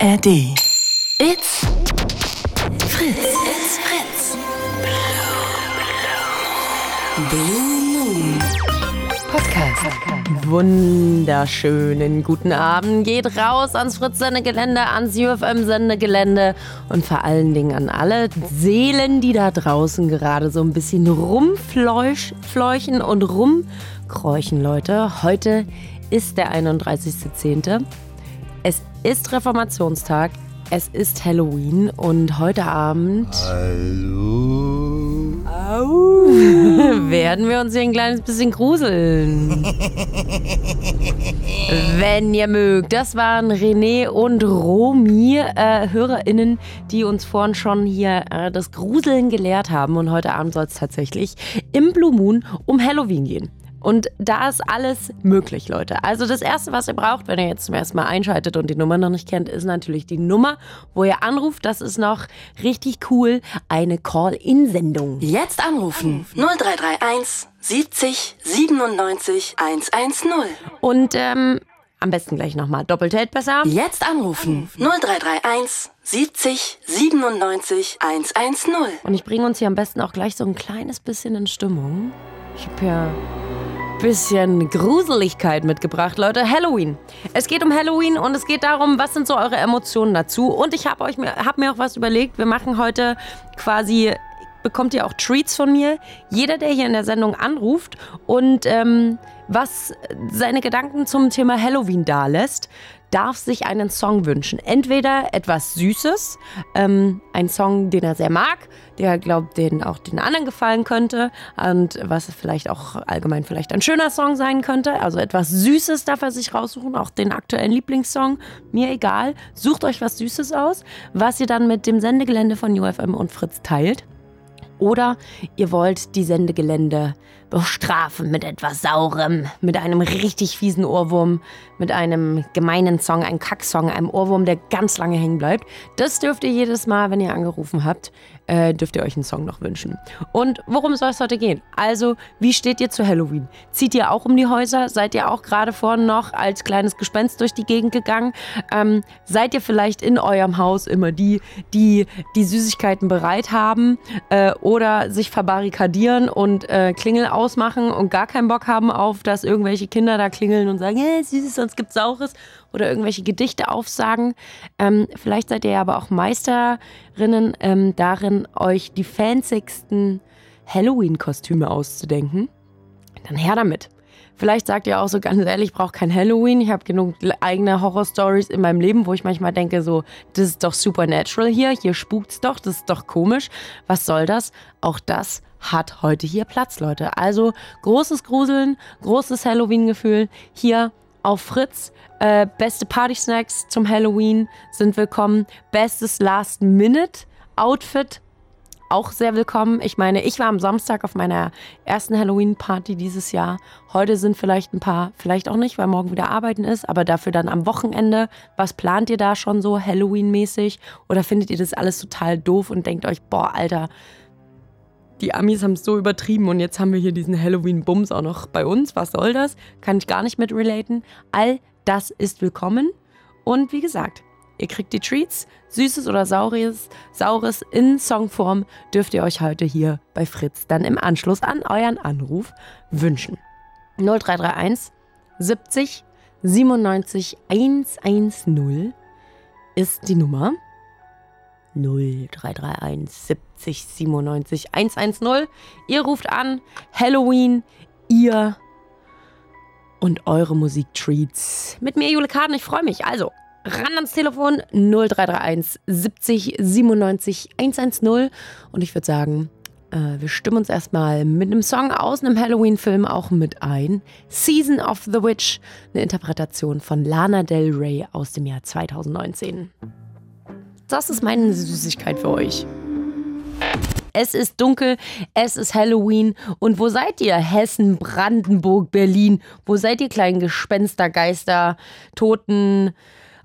ARD. It's Fritz. It's Fritz. Blue Moon. Podcast. Wunderschönen guten Abend. Geht raus ans Fritz-Sendegelände, ans UFM-Sendegelände und vor allen Dingen an alle Seelen, die da draußen gerade so ein bisschen rumfleuchen und rumkräuchen, Leute. Heute ist der 31.10. Ist Reformationstag, es ist Halloween und heute Abend Hallo. Au. werden wir uns hier ein kleines bisschen gruseln. Wenn ihr mögt. Das waren René und Romy, äh, HörerInnen, die uns vorhin schon hier äh, das Gruseln gelehrt haben. Und heute Abend soll es tatsächlich im Blue Moon um Halloween gehen. Und da ist alles möglich, Leute. Also das Erste, was ihr braucht, wenn ihr jetzt zum ersten Mal einschaltet und die Nummer noch nicht kennt, ist natürlich die Nummer, wo ihr anruft. Das ist noch richtig cool. Eine Call-In-Sendung. Jetzt anrufen. 0331 70 97 110. Und ähm, am besten gleich nochmal. Doppelt hält besser. Jetzt anrufen. 0331 70 97 110. Und ich bringe uns hier am besten auch gleich so ein kleines bisschen in Stimmung. Ich habe ja bisschen Gruseligkeit mitgebracht, Leute. Halloween. Es geht um Halloween und es geht darum, was sind so eure Emotionen dazu. Und ich habe hab mir auch was überlegt. Wir machen heute quasi bekommt ihr auch Treats von mir. Jeder, der hier in der Sendung anruft und ähm, was seine Gedanken zum Thema Halloween dalässt, darf sich einen Song wünschen. Entweder etwas Süßes, ähm, ein Song, den er sehr mag, der glaubt, den auch den anderen gefallen könnte und was vielleicht auch allgemein vielleicht ein schöner Song sein könnte. Also etwas Süßes darf er sich raussuchen, auch den aktuellen Lieblingssong. Mir egal. Sucht euch was Süßes aus, was ihr dann mit dem Sendegelände von UFM und Fritz teilt. Oder ihr wollt die Sendegelände bestrafen mit etwas Saurem, mit einem richtig fiesen Ohrwurm, mit einem gemeinen Song, einem Kacksong, einem Ohrwurm, der ganz lange hängen bleibt. Das dürft ihr jedes Mal, wenn ihr angerufen habt, äh, dürft ihr euch einen Song noch wünschen. Und worum soll es heute gehen? Also, wie steht ihr zu Halloween? Zieht ihr auch um die Häuser? Seid ihr auch gerade vorhin noch als kleines Gespenst durch die Gegend gegangen? Ähm, seid ihr vielleicht in eurem Haus immer die, die die Süßigkeiten bereit haben äh, oder sich verbarrikadieren und äh, Klingel ausmachen und gar keinen Bock haben auf, dass irgendwelche Kinder da klingeln und sagen, hey, süßes, sonst gibt's Saures oder irgendwelche Gedichte aufsagen. Ähm, vielleicht seid ihr aber auch Meisterinnen ähm, darin, euch die fancysten Halloween-Kostüme auszudenken. Dann her damit. Vielleicht sagt ihr auch so ganz ehrlich, ich brauche kein Halloween. Ich habe genug eigene Horror-Stories in meinem Leben, wo ich manchmal denke, so, das ist doch supernatural hier, hier spukt's doch, das ist doch komisch. Was soll das? Auch das hat heute hier Platz, Leute. Also großes Gruseln, großes Halloween-Gefühl hier auf Fritz. Äh, beste Party-Snacks zum Halloween sind willkommen. Bestes Last-Minute-Outfit auch sehr willkommen. Ich meine, ich war am Samstag auf meiner ersten Halloween-Party dieses Jahr. Heute sind vielleicht ein paar, vielleicht auch nicht, weil morgen wieder arbeiten ist, aber dafür dann am Wochenende. Was plant ihr da schon so Halloween-mäßig? Oder findet ihr das alles total doof und denkt euch, boah, Alter, die Amis haben es so übertrieben und jetzt haben wir hier diesen Halloween-Bums auch noch bei uns. Was soll das? Kann ich gar nicht mit relaten. All das ist willkommen. Und wie gesagt, ihr kriegt die Treats, Süßes oder Saures, Saures in Songform, dürft ihr euch heute hier bei Fritz dann im Anschluss an euren Anruf wünschen. 0331 70 97 110 ist die Nummer. 0331 70 97 110. Ihr ruft an, Halloween, ihr und eure Musiktreats. Mit mir, Jule Kaden, ich freue mich. Also, ran ans Telefon 0331 70 97 110. Und ich würde sagen, äh, wir stimmen uns erstmal mit einem Song aus einem Halloween-Film auch mit ein. Season of the Witch, eine Interpretation von Lana Del Rey aus dem Jahr 2019. Das ist meine Süßigkeit für euch. Es ist dunkel, es ist Halloween. Und wo seid ihr? Hessen, Brandenburg, Berlin. Wo seid ihr kleinen Gespenster, Geister, Toten,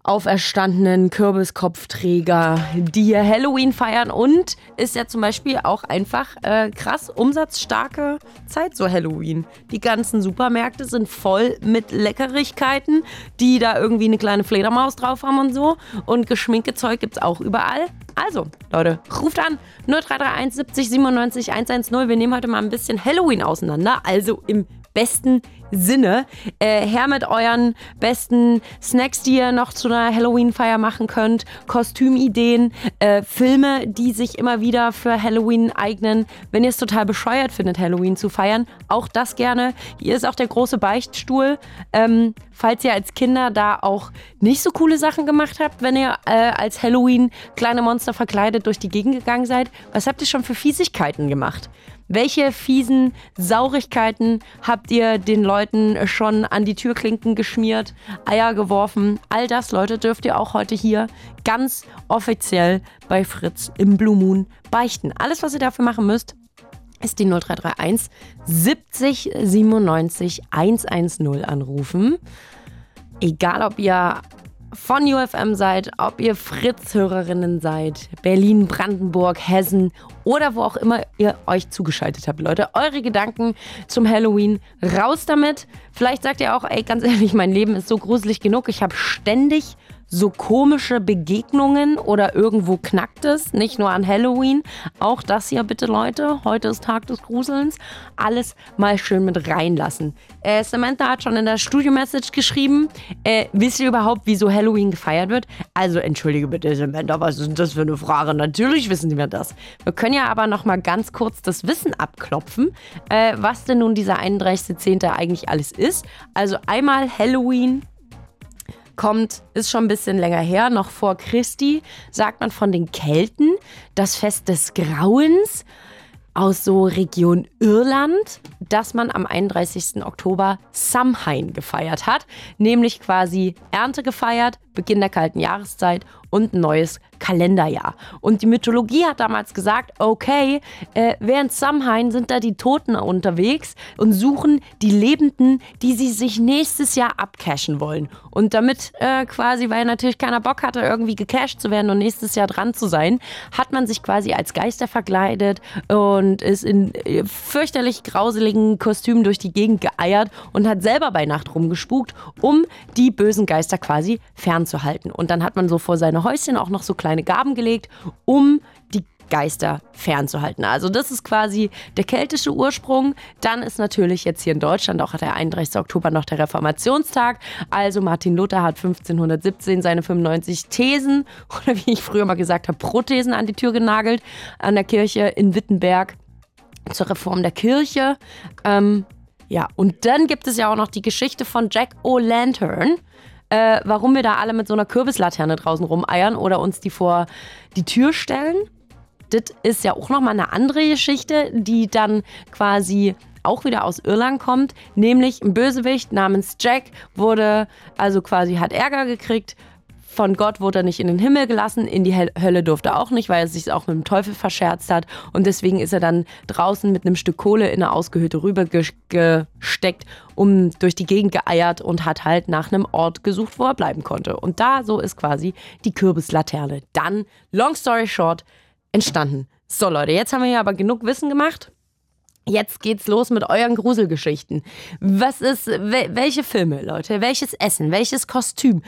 auferstandenen Kürbiskopfträger, die hier Halloween feiern und ist ja zum Beispiel auch einfach äh, krass umsatzstarke Zeit so Halloween. Die ganzen Supermärkte sind voll mit Leckerigkeiten, die da irgendwie eine kleine Fledermaus drauf haben und so und geschminkte Zeug gibt's auch überall. Also, Leute, ruft an 0331 70 97 110. Wir nehmen heute mal ein bisschen Halloween auseinander, also im besten Sinne. Äh, her mit euren besten Snacks, die ihr noch zu einer Halloween-Feier machen könnt, Kostümideen, äh, Filme, die sich immer wieder für Halloween eignen. Wenn ihr es total bescheuert findet, Halloween zu feiern, auch das gerne. Hier ist auch der große Beichtstuhl. Ähm, falls ihr als Kinder da auch nicht so coole Sachen gemacht habt, wenn ihr äh, als Halloween kleine Monster verkleidet durch die Gegend gegangen seid, was habt ihr schon für Fiesigkeiten gemacht? Welche fiesen Saurigkeiten habt ihr den Leuten schon an die Türklinken geschmiert, Eier geworfen? All das, Leute, dürft ihr auch heute hier ganz offiziell bei Fritz im Blue Moon beichten. Alles, was ihr dafür machen müsst, ist die 0331 70 97 110 anrufen. Egal, ob ihr von UFM seid, ob ihr Fritz-Hörerinnen seid, Berlin, Brandenburg, Hessen oder wo auch immer ihr euch zugeschaltet habt, Leute. Eure Gedanken zum Halloween, raus damit. Vielleicht sagt ihr auch, ey, ganz ehrlich, mein Leben ist so gruselig genug. Ich habe ständig so komische Begegnungen oder irgendwo knackt es, nicht nur an Halloween. Auch das hier bitte, Leute. Heute ist Tag des Gruselns. Alles mal schön mit reinlassen. Äh, Samantha hat schon in der Studio-Message geschrieben, äh, wisst ihr überhaupt, wieso Halloween gefeiert wird? Also entschuldige bitte, Samantha, was ist das für eine Frage? Natürlich wissen wir das. Wir können ja aber noch mal ganz kurz das Wissen abklopfen, äh, was denn nun dieser 31.10. eigentlich alles ist. Also einmal Halloween kommt, ist schon ein bisschen länger her, noch vor Christi, sagt man von den Kelten, das Fest des Grauens aus so Region Irland, dass man am 31. Oktober Samhain gefeiert hat, nämlich quasi Ernte gefeiert, Beginn der kalten Jahreszeit und ein neues Kalenderjahr. Und die Mythologie hat damals gesagt, okay, äh, während Samhain sind da die Toten unterwegs und suchen die Lebenden, die sie sich nächstes Jahr abcashen wollen. Und damit äh, quasi, weil natürlich keiner Bock hatte, irgendwie gecasht zu werden und nächstes Jahr dran zu sein, hat man sich quasi als Geister verkleidet und ist in äh, fürchterlich grauseligen Kostümen durch die Gegend geeiert und hat selber bei Nacht rumgespukt, um die bösen Geister quasi fernzuhalten. Und dann hat man so vor seine Häuschen auch noch so kleine Gaben gelegt, um die Geister fernzuhalten. Also das ist quasi der keltische Ursprung. Dann ist natürlich jetzt hier in Deutschland auch der 31. Oktober noch der Reformationstag. Also Martin Luther hat 1517 seine 95 Thesen oder wie ich früher mal gesagt habe, Prothesen an die Tür genagelt an der Kirche in Wittenberg zur Reform der Kirche. Ähm, ja, und dann gibt es ja auch noch die Geschichte von Jack O'Lantern äh, warum wir da alle mit so einer Kürbislaterne draußen rumeiern oder uns die vor die Tür stellen. Das ist ja auch nochmal eine andere Geschichte, die dann quasi auch wieder aus Irland kommt, nämlich ein Bösewicht namens Jack wurde, also quasi hat Ärger gekriegt, von Gott wurde er nicht in den Himmel gelassen, in die Hölle durfte er auch nicht, weil er sich auch mit dem Teufel verscherzt hat. Und deswegen ist er dann draußen mit einem Stück Kohle in eine ausgehöhlte Rübe gesteckt, um durch die Gegend geeiert und hat halt nach einem Ort gesucht, wo er bleiben konnte. Und da so ist quasi die Kürbislaterne dann, long story short, entstanden. So Leute, jetzt haben wir hier aber genug Wissen gemacht. Jetzt geht's los mit euren Gruselgeschichten. Was ist, welche Filme, Leute? Welches Essen? Welches Kostüm?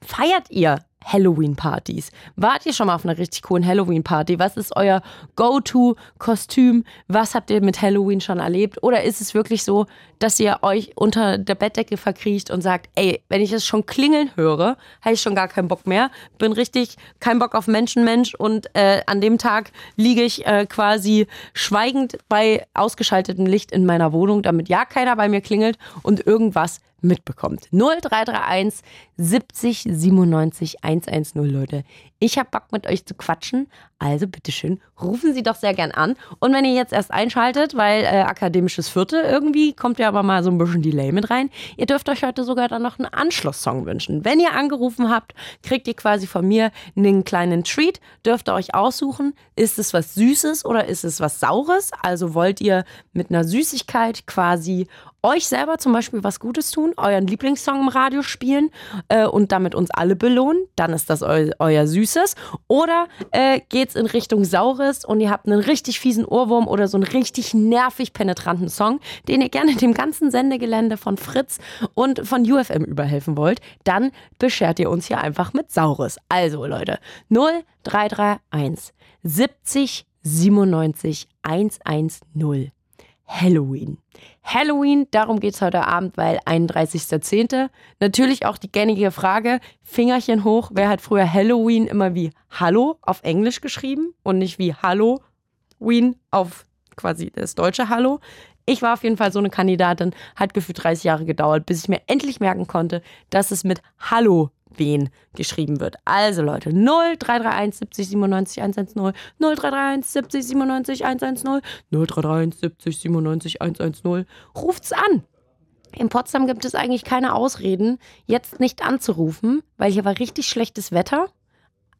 Feiert ihr Halloween-Partys. Wart ihr schon mal auf einer richtig coolen Halloween-Party? Was ist euer Go-To-Kostüm? Was habt ihr mit Halloween schon erlebt? Oder ist es wirklich so, dass ihr euch unter der Bettdecke verkriecht und sagt, ey, wenn ich es schon klingeln höre, habe ich schon gar keinen Bock mehr. Bin richtig kein Bock auf Menschenmensch und äh, an dem Tag liege ich äh, quasi schweigend bei ausgeschaltetem Licht in meiner Wohnung, damit ja keiner bei mir klingelt und irgendwas mitbekommt. 0331 70 97 110, Leute. Ich habe Bock mit euch zu quatschen. Also bitteschön, rufen Sie doch sehr gern an. Und wenn ihr jetzt erst einschaltet, weil äh, akademisches Vierte irgendwie kommt ja aber mal so ein bisschen Delay mit rein, ihr dürft euch heute sogar dann noch einen Anschlusssong wünschen. Wenn ihr angerufen habt, kriegt ihr quasi von mir einen kleinen Treat. Dürft ihr euch aussuchen, ist es was Süßes oder ist es was Saures? Also wollt ihr mit einer Süßigkeit quasi euch selber zum Beispiel was Gutes tun, euren Lieblingssong im Radio spielen äh, und damit uns alle belohnen, dann ist das eu euer Süßes. Oder äh, geht's in Richtung Saures und ihr habt einen richtig fiesen Ohrwurm oder so einen richtig nervig penetranten Song, den ihr gerne dem ganzen Sendegelände von Fritz und von UFM überhelfen wollt, dann beschert ihr uns hier einfach mit Saures. Also Leute, 0331 70 97 110. Halloween. Halloween, darum geht es heute Abend, weil 31.10. Natürlich auch die gängige Frage, Fingerchen hoch, wer hat früher Halloween immer wie Hallo auf Englisch geschrieben und nicht wie Hallo Wien auf quasi das deutsche Hallo. Ich war auf jeden Fall so eine Kandidatin, hat gefühlt 30 Jahre gedauert, bis ich mir endlich merken konnte, dass es mit Hallo wen geschrieben wird. Also Leute, 0331 70 97 110, 0331 70 97 110, 0331 70 97 110. Ruft's an. In Potsdam gibt es eigentlich keine Ausreden, jetzt nicht anzurufen, weil hier war richtig schlechtes Wetter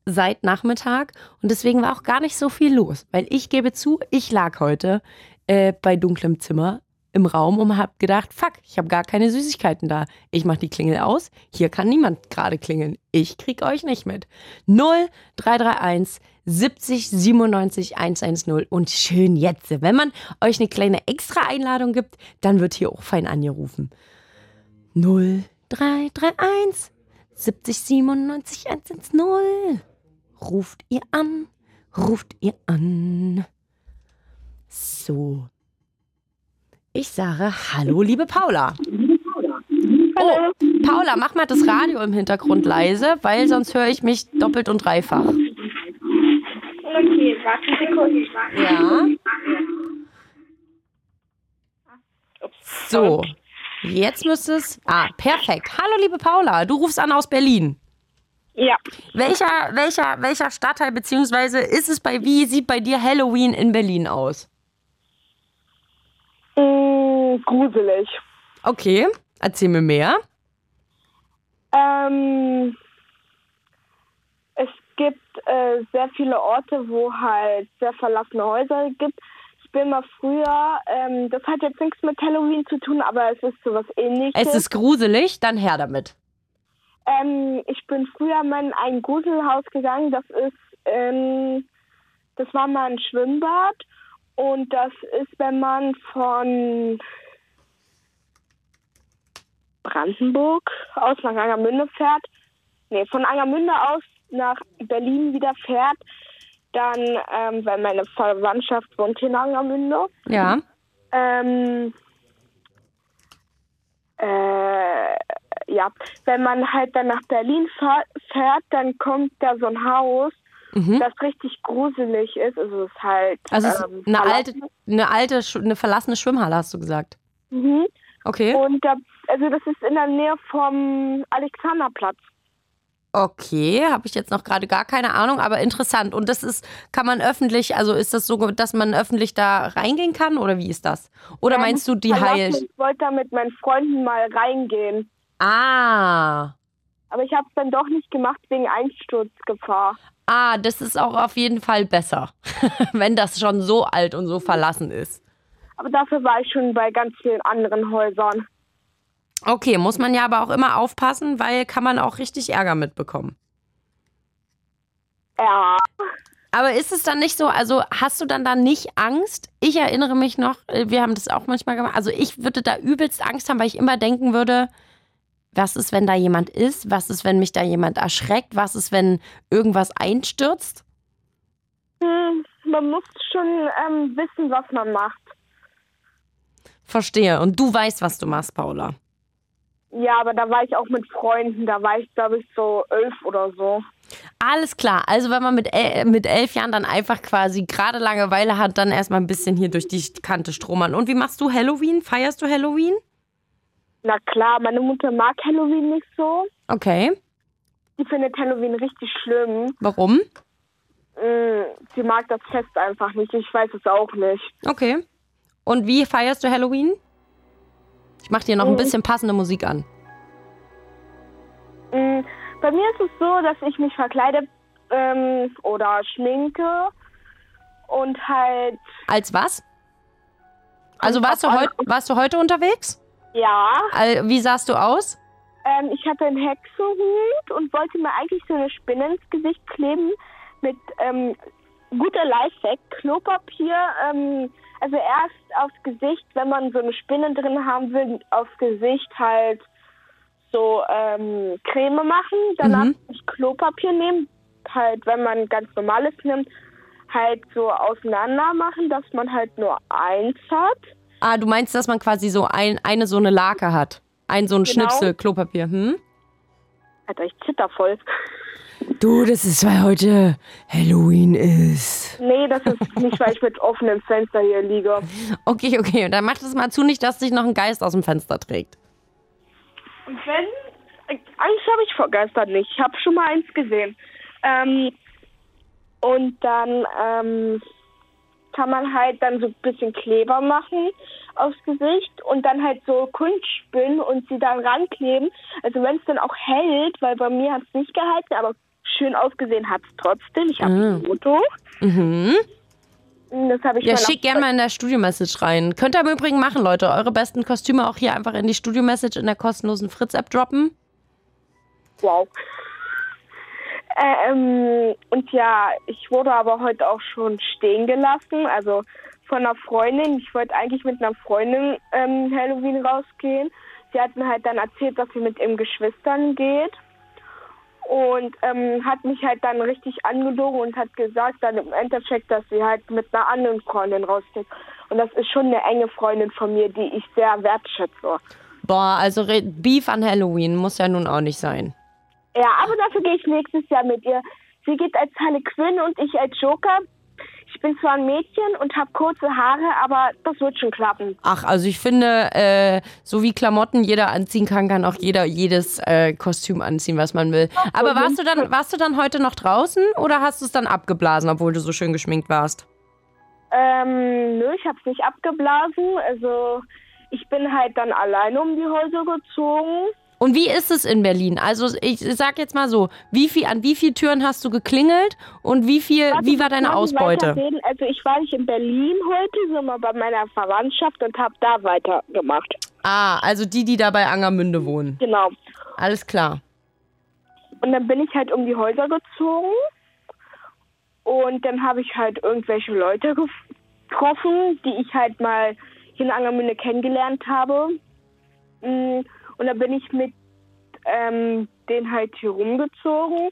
seit Nachmittag und deswegen war auch gar nicht so viel los. Weil ich gebe zu, ich lag heute äh, bei dunklem Zimmer im Raum und habe gedacht, fuck, ich habe gar keine Süßigkeiten da. Ich mache die Klingel aus. Hier kann niemand gerade klingeln. Ich krieg euch nicht mit. 0331 70 97 110 und schön jetzt. Wenn man euch eine kleine extra Einladung gibt, dann wird hier auch fein angerufen. 0331 70 97 110. Ruft ihr an, ruft ihr an. So, ich sage Hallo, liebe Paula. Oh, Paula, mach mal das Radio im Hintergrund leise, weil sonst höre ich mich doppelt und dreifach. Okay, warte Sekunde. Ja. So, jetzt müsste es. Ah, perfekt. Hallo, liebe Paula, du rufst an aus Berlin. Ja, Welcher, welcher, welcher Stadtteil beziehungsweise ist es bei wie sieht bei dir Halloween in Berlin aus? Gruselig. Okay, erzähl mir mehr. Ähm, es gibt äh, sehr viele Orte, wo halt sehr verlassene Häuser gibt. Ich bin mal früher, ähm, das hat jetzt nichts mit Halloween zu tun, aber es ist sowas ähnliches. Es ist gruselig, dann her damit. Ähm, ich bin früher mal in ein Gruselhaus gegangen. Das ist, ähm, das war mal ein Schwimmbad. Und das ist, wenn man von Brandenburg aus nach Angermünde fährt. Nee, von Angermünde aus nach Berlin wieder fährt. Dann, ähm, weil meine Verwandtschaft wohnt hier in Angermünde. Ja. Ähm, äh, ja, wenn man halt dann nach Berlin fährt, dann kommt da so ein Haus, Mhm. das richtig gruselig ist. Also es ist halt Also es ist ähm, eine alte, eine alte, eine verlassene Schwimmhalle, hast du gesagt. Mhm. Okay. Und da, also das ist in der Nähe vom Alexanderplatz. Okay, habe ich jetzt noch gerade gar keine Ahnung, aber interessant. Und das ist, kann man öffentlich, also ist das so, dass man öffentlich da reingehen kann oder wie ist das? Oder Ja, meinst du die verlassen. Heil? Ich wollte da mit meinen Freunden mal reingehen. Ah. Aber ich habe es dann doch nicht gemacht wegen Einsturzgefahr. Ah, das ist auch auf jeden Fall besser, wenn das schon so alt und so verlassen ist. Aber dafür war ich schon bei ganz vielen anderen Häusern. Okay, muss man ja aber auch immer aufpassen, weil kann man auch richtig Ärger mitbekommen. Ja. Aber ist es dann nicht so, also hast du dann da nicht Angst? Ich erinnere mich noch, äh, wir haben das auch manchmal gemacht. Also ich würde da übelst Angst haben, weil ich immer denken würde, was ist, wenn da jemand ist? Was ist, wenn mich da jemand erschreckt? Was ist, wenn irgendwas einstürzt? Hm, man muss schon ähm, wissen, was man macht. Verstehe. Und du weißt, was du machst, Paula. Ja, aber da war ich auch mit Freunden. Da war ich, glaube ich, so elf oder so. Alles klar. Also wenn man mit, el mit elf Jahren dann einfach quasi gerade Langeweile hat, dann erstmal ein bisschen hier durch die Kante stromern. Und wie machst du Halloween? Feierst du Halloween? Na klar, meine Mutter mag Halloween nicht so. Okay. Die findet Halloween richtig schlimm. Warum? Mm, Sie mag das Fest einfach nicht. Ich weiß es auch nicht. Okay. Und wie feierst du Halloween? Ich mach dir noch ein Oh. bisschen passende Musik an. Mm, Bei mir ist es so, dass ich mich verkleide ähm, oder schminke und halt. Als was? Also warst du, heut, warst du heute unterwegs? Ja, Wie sahst du aus? ähm, ich hatte einen Hexenhut und wollte mir eigentlich so eine Spinne ins Gesicht kleben mit ähm, guter Lifehack, Klopapier, ähm, also erst aufs Gesicht, wenn man so eine Spinne drin haben will, aufs Gesicht halt so ähm, Creme machen, danach Mhm. Klopapier nehmen, halt wenn man ganz normales nimmt, halt so auseinander machen, dass man halt nur eins hat. Ah, du meinst, dass man quasi so ein, eine so eine Lake hat. Ein so ein Genau. Schnipsel Klopapier. Hm? Alter, ich zitter voll. Du, das ist, weil heute Halloween ist. Nee, das ist nicht, weil ich mit offenem Fenster hier liege. Okay, okay. Dann mach das mal zu, nicht, dass sich noch ein Geist aus dem Fenster trägt. Und wenn, Angst habe ich vor Geistern nicht. Ich habe schon mal eins gesehen. Ähm, und dann ähm, kann man halt dann so ein bisschen Kleber machen aufs Gesicht und dann halt so Kunstspinnen und sie dann rankleben. Also wenn es dann auch hält, weil bei mir hat es nicht gehalten, aber schön ausgesehen hat es trotzdem. Ich habe ein Foto. Mhm. Das habe ich Ja, schick gerne mal in der Studio-Message rein. Könnt ihr im Übrigen machen, Leute. Eure besten Kostüme auch hier einfach in die Studio-Message in der kostenlosen Fritz-App droppen. Wow. Ähm, und ja, ich wurde aber heute auch schon stehen gelassen, also von einer Freundin. Ich wollte eigentlich mit einer Freundin ähm, Halloween rausgehen. Sie hat mir halt dann erzählt, dass sie mit ihren Geschwistern geht. Und ähm, hat mich halt dann richtig angelogen und hat gesagt dann im Endeffekt, dass sie halt mit einer anderen Freundin rausgeht. Und das ist schon eine enge Freundin von mir, die ich sehr wertschätze. Boah, also Beef an Halloween muss ja nun auch nicht sein. Ja, aber dafür gehe ich nächstes Jahr mit ihr. Sie geht als Harley Quinn und ich als Joker. Ich bin zwar ein Mädchen und habe kurze Haare, aber das wird schon klappen. Ach, also ich finde, äh, so wie Klamotten jeder anziehen kann, kann auch jeder jedes äh, Kostüm anziehen, was man will. Aber warst du dann, warst du dann heute noch draußen oder hast du es dann abgeblasen, obwohl du so schön geschminkt warst? Ähm, nö, ich habe es nicht abgeblasen. Also ich bin halt dann alleine um die Häuser gezogen. Und wie ist es in Berlin? Also ich sag jetzt mal so, wie viel, an wie viele Türen hast du geklingelt und wie viel, wie war deine Ausbeute? Also ich war nicht in Berlin heute, sondern bei meiner Verwandtschaft und habe da weitergemacht. Ah, also die, die da bei Angermünde wohnen. Genau. Alles klar. Und dann bin ich halt um die Häuser gezogen. Und dann habe ich halt irgendwelche Leute getroffen, die ich halt mal hier in Angermünde kennengelernt habe. Mm, Und dann bin ich mit ähm, denen halt hier rumgezogen,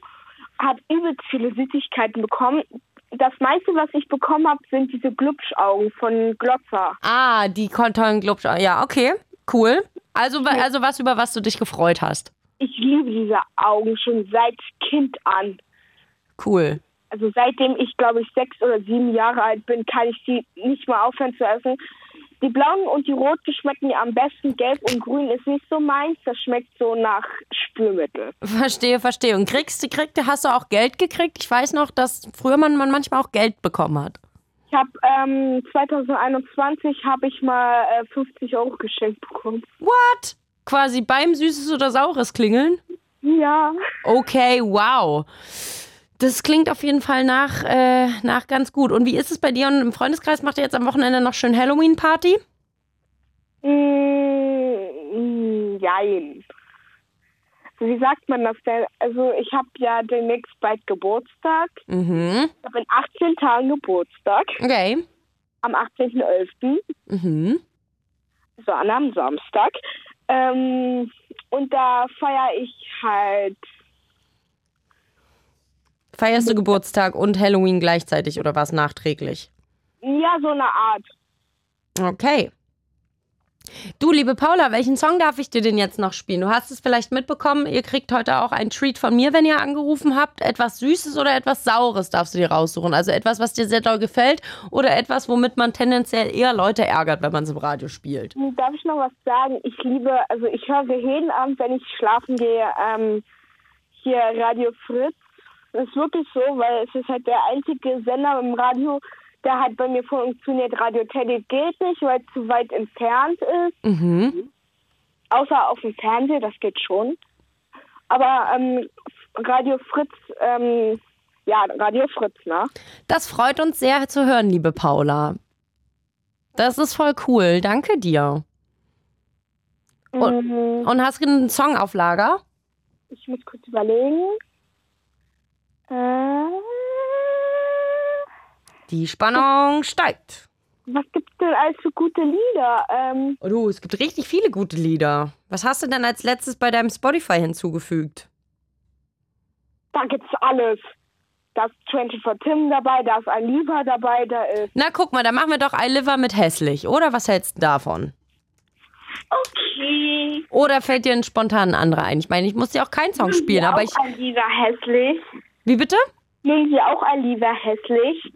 habe übelst viele Süßigkeiten bekommen. Das meiste, was ich bekommen habe, sind diese Glubschaugen von Glotzer. Ah, die tollen Glubsch. Ja, okay. Cool. Also, also was, über was du dich gefreut hast. Ich liebe diese Augen schon seit Kind an. Cool. also seitdem ich glaube ich sechs oder sieben Jahre alt bin, kann ich die nicht mal aufhören zu essen. Die blauen und die roten schmecken mir am besten. Gelb und grün ist nicht so meins. Das schmeckt so nach Spülmittel. Verstehe, verstehe. Und kriegst du, kriegst, hast du auch Geld gekriegt? Ich weiß noch, dass früher man, man manchmal auch Geld bekommen hat. Ich habe ähm, 2021 habe ich mal äh, 50 Euro geschenkt bekommen. What? Quasi beim Süßes oder Saures klingeln? Ja. Okay, wow. Das klingt auf jeden Fall nach, äh, nach ganz gut. Und wie ist es bei dir und im Freundeskreis? Macht ihr jetzt am Wochenende noch schön Halloween-Party? Mm, jein. Wie sagt man das denn? Also ich habe ja demnächst bald Geburtstag. Mhm. Ich habe in 18 Tagen Geburtstag. Okay. Am 18.11. Mhm. so an einem Samstag. Ähm, und da feiere ich halt, Feierst du Geburtstag und Halloween gleichzeitig oder was nachträglich? ja, so eine Art. Okay. Du, liebe Paula, welchen Song darf ich dir denn jetzt noch spielen? Du hast es vielleicht mitbekommen, ihr kriegt heute auch einen Treat von mir, wenn ihr angerufen habt. Etwas Süßes oder etwas Saures darfst du dir raussuchen. Also etwas, was dir sehr doll gefällt oder etwas, womit man tendenziell eher Leute ärgert, wenn man es im Radio spielt. Darf ich noch was sagen? Ich liebe, also ich höre jeden Abend, wenn ich schlafen gehe, ähm, hier Radio Fritz. Das ist wirklich so, weil es ist halt der einzige Sender im Radio, der halt bei mir funktioniert. Radio Teddy geht nicht, weil es zu weit entfernt ist. Mhm. Außer auf dem Fernseher, das geht schon. Aber ähm, Radio Fritz, ähm, ja, Radio Fritz, ne? Das freut uns sehr zu hören, liebe Paula. Das ist voll cool. Danke dir. Und, und hast du einen Song auf Lager? Ich muss kurz überlegen. Die Spannung steigt. was gibt's denn als so gute Lieder? Ähm, Oh du, es gibt richtig viele gute Lieder. Was hast du denn als letztes bei deinem Spotify hinzugefügt? da gibt's alles. Da ist 24 Tim dabei, da ist Lieber dabei, da ist. Na, guck mal, da machen wir doch I Liver mit hässlich, oder? Was hältst du davon? Okay. Oder fällt dir ein spontan anderer ein? Ich meine, ich muss dir auch keinen Song spielen, aber ich. Lieber hässlich. Wie bitte? Nehmen Sie auch ein Lieber hässlich?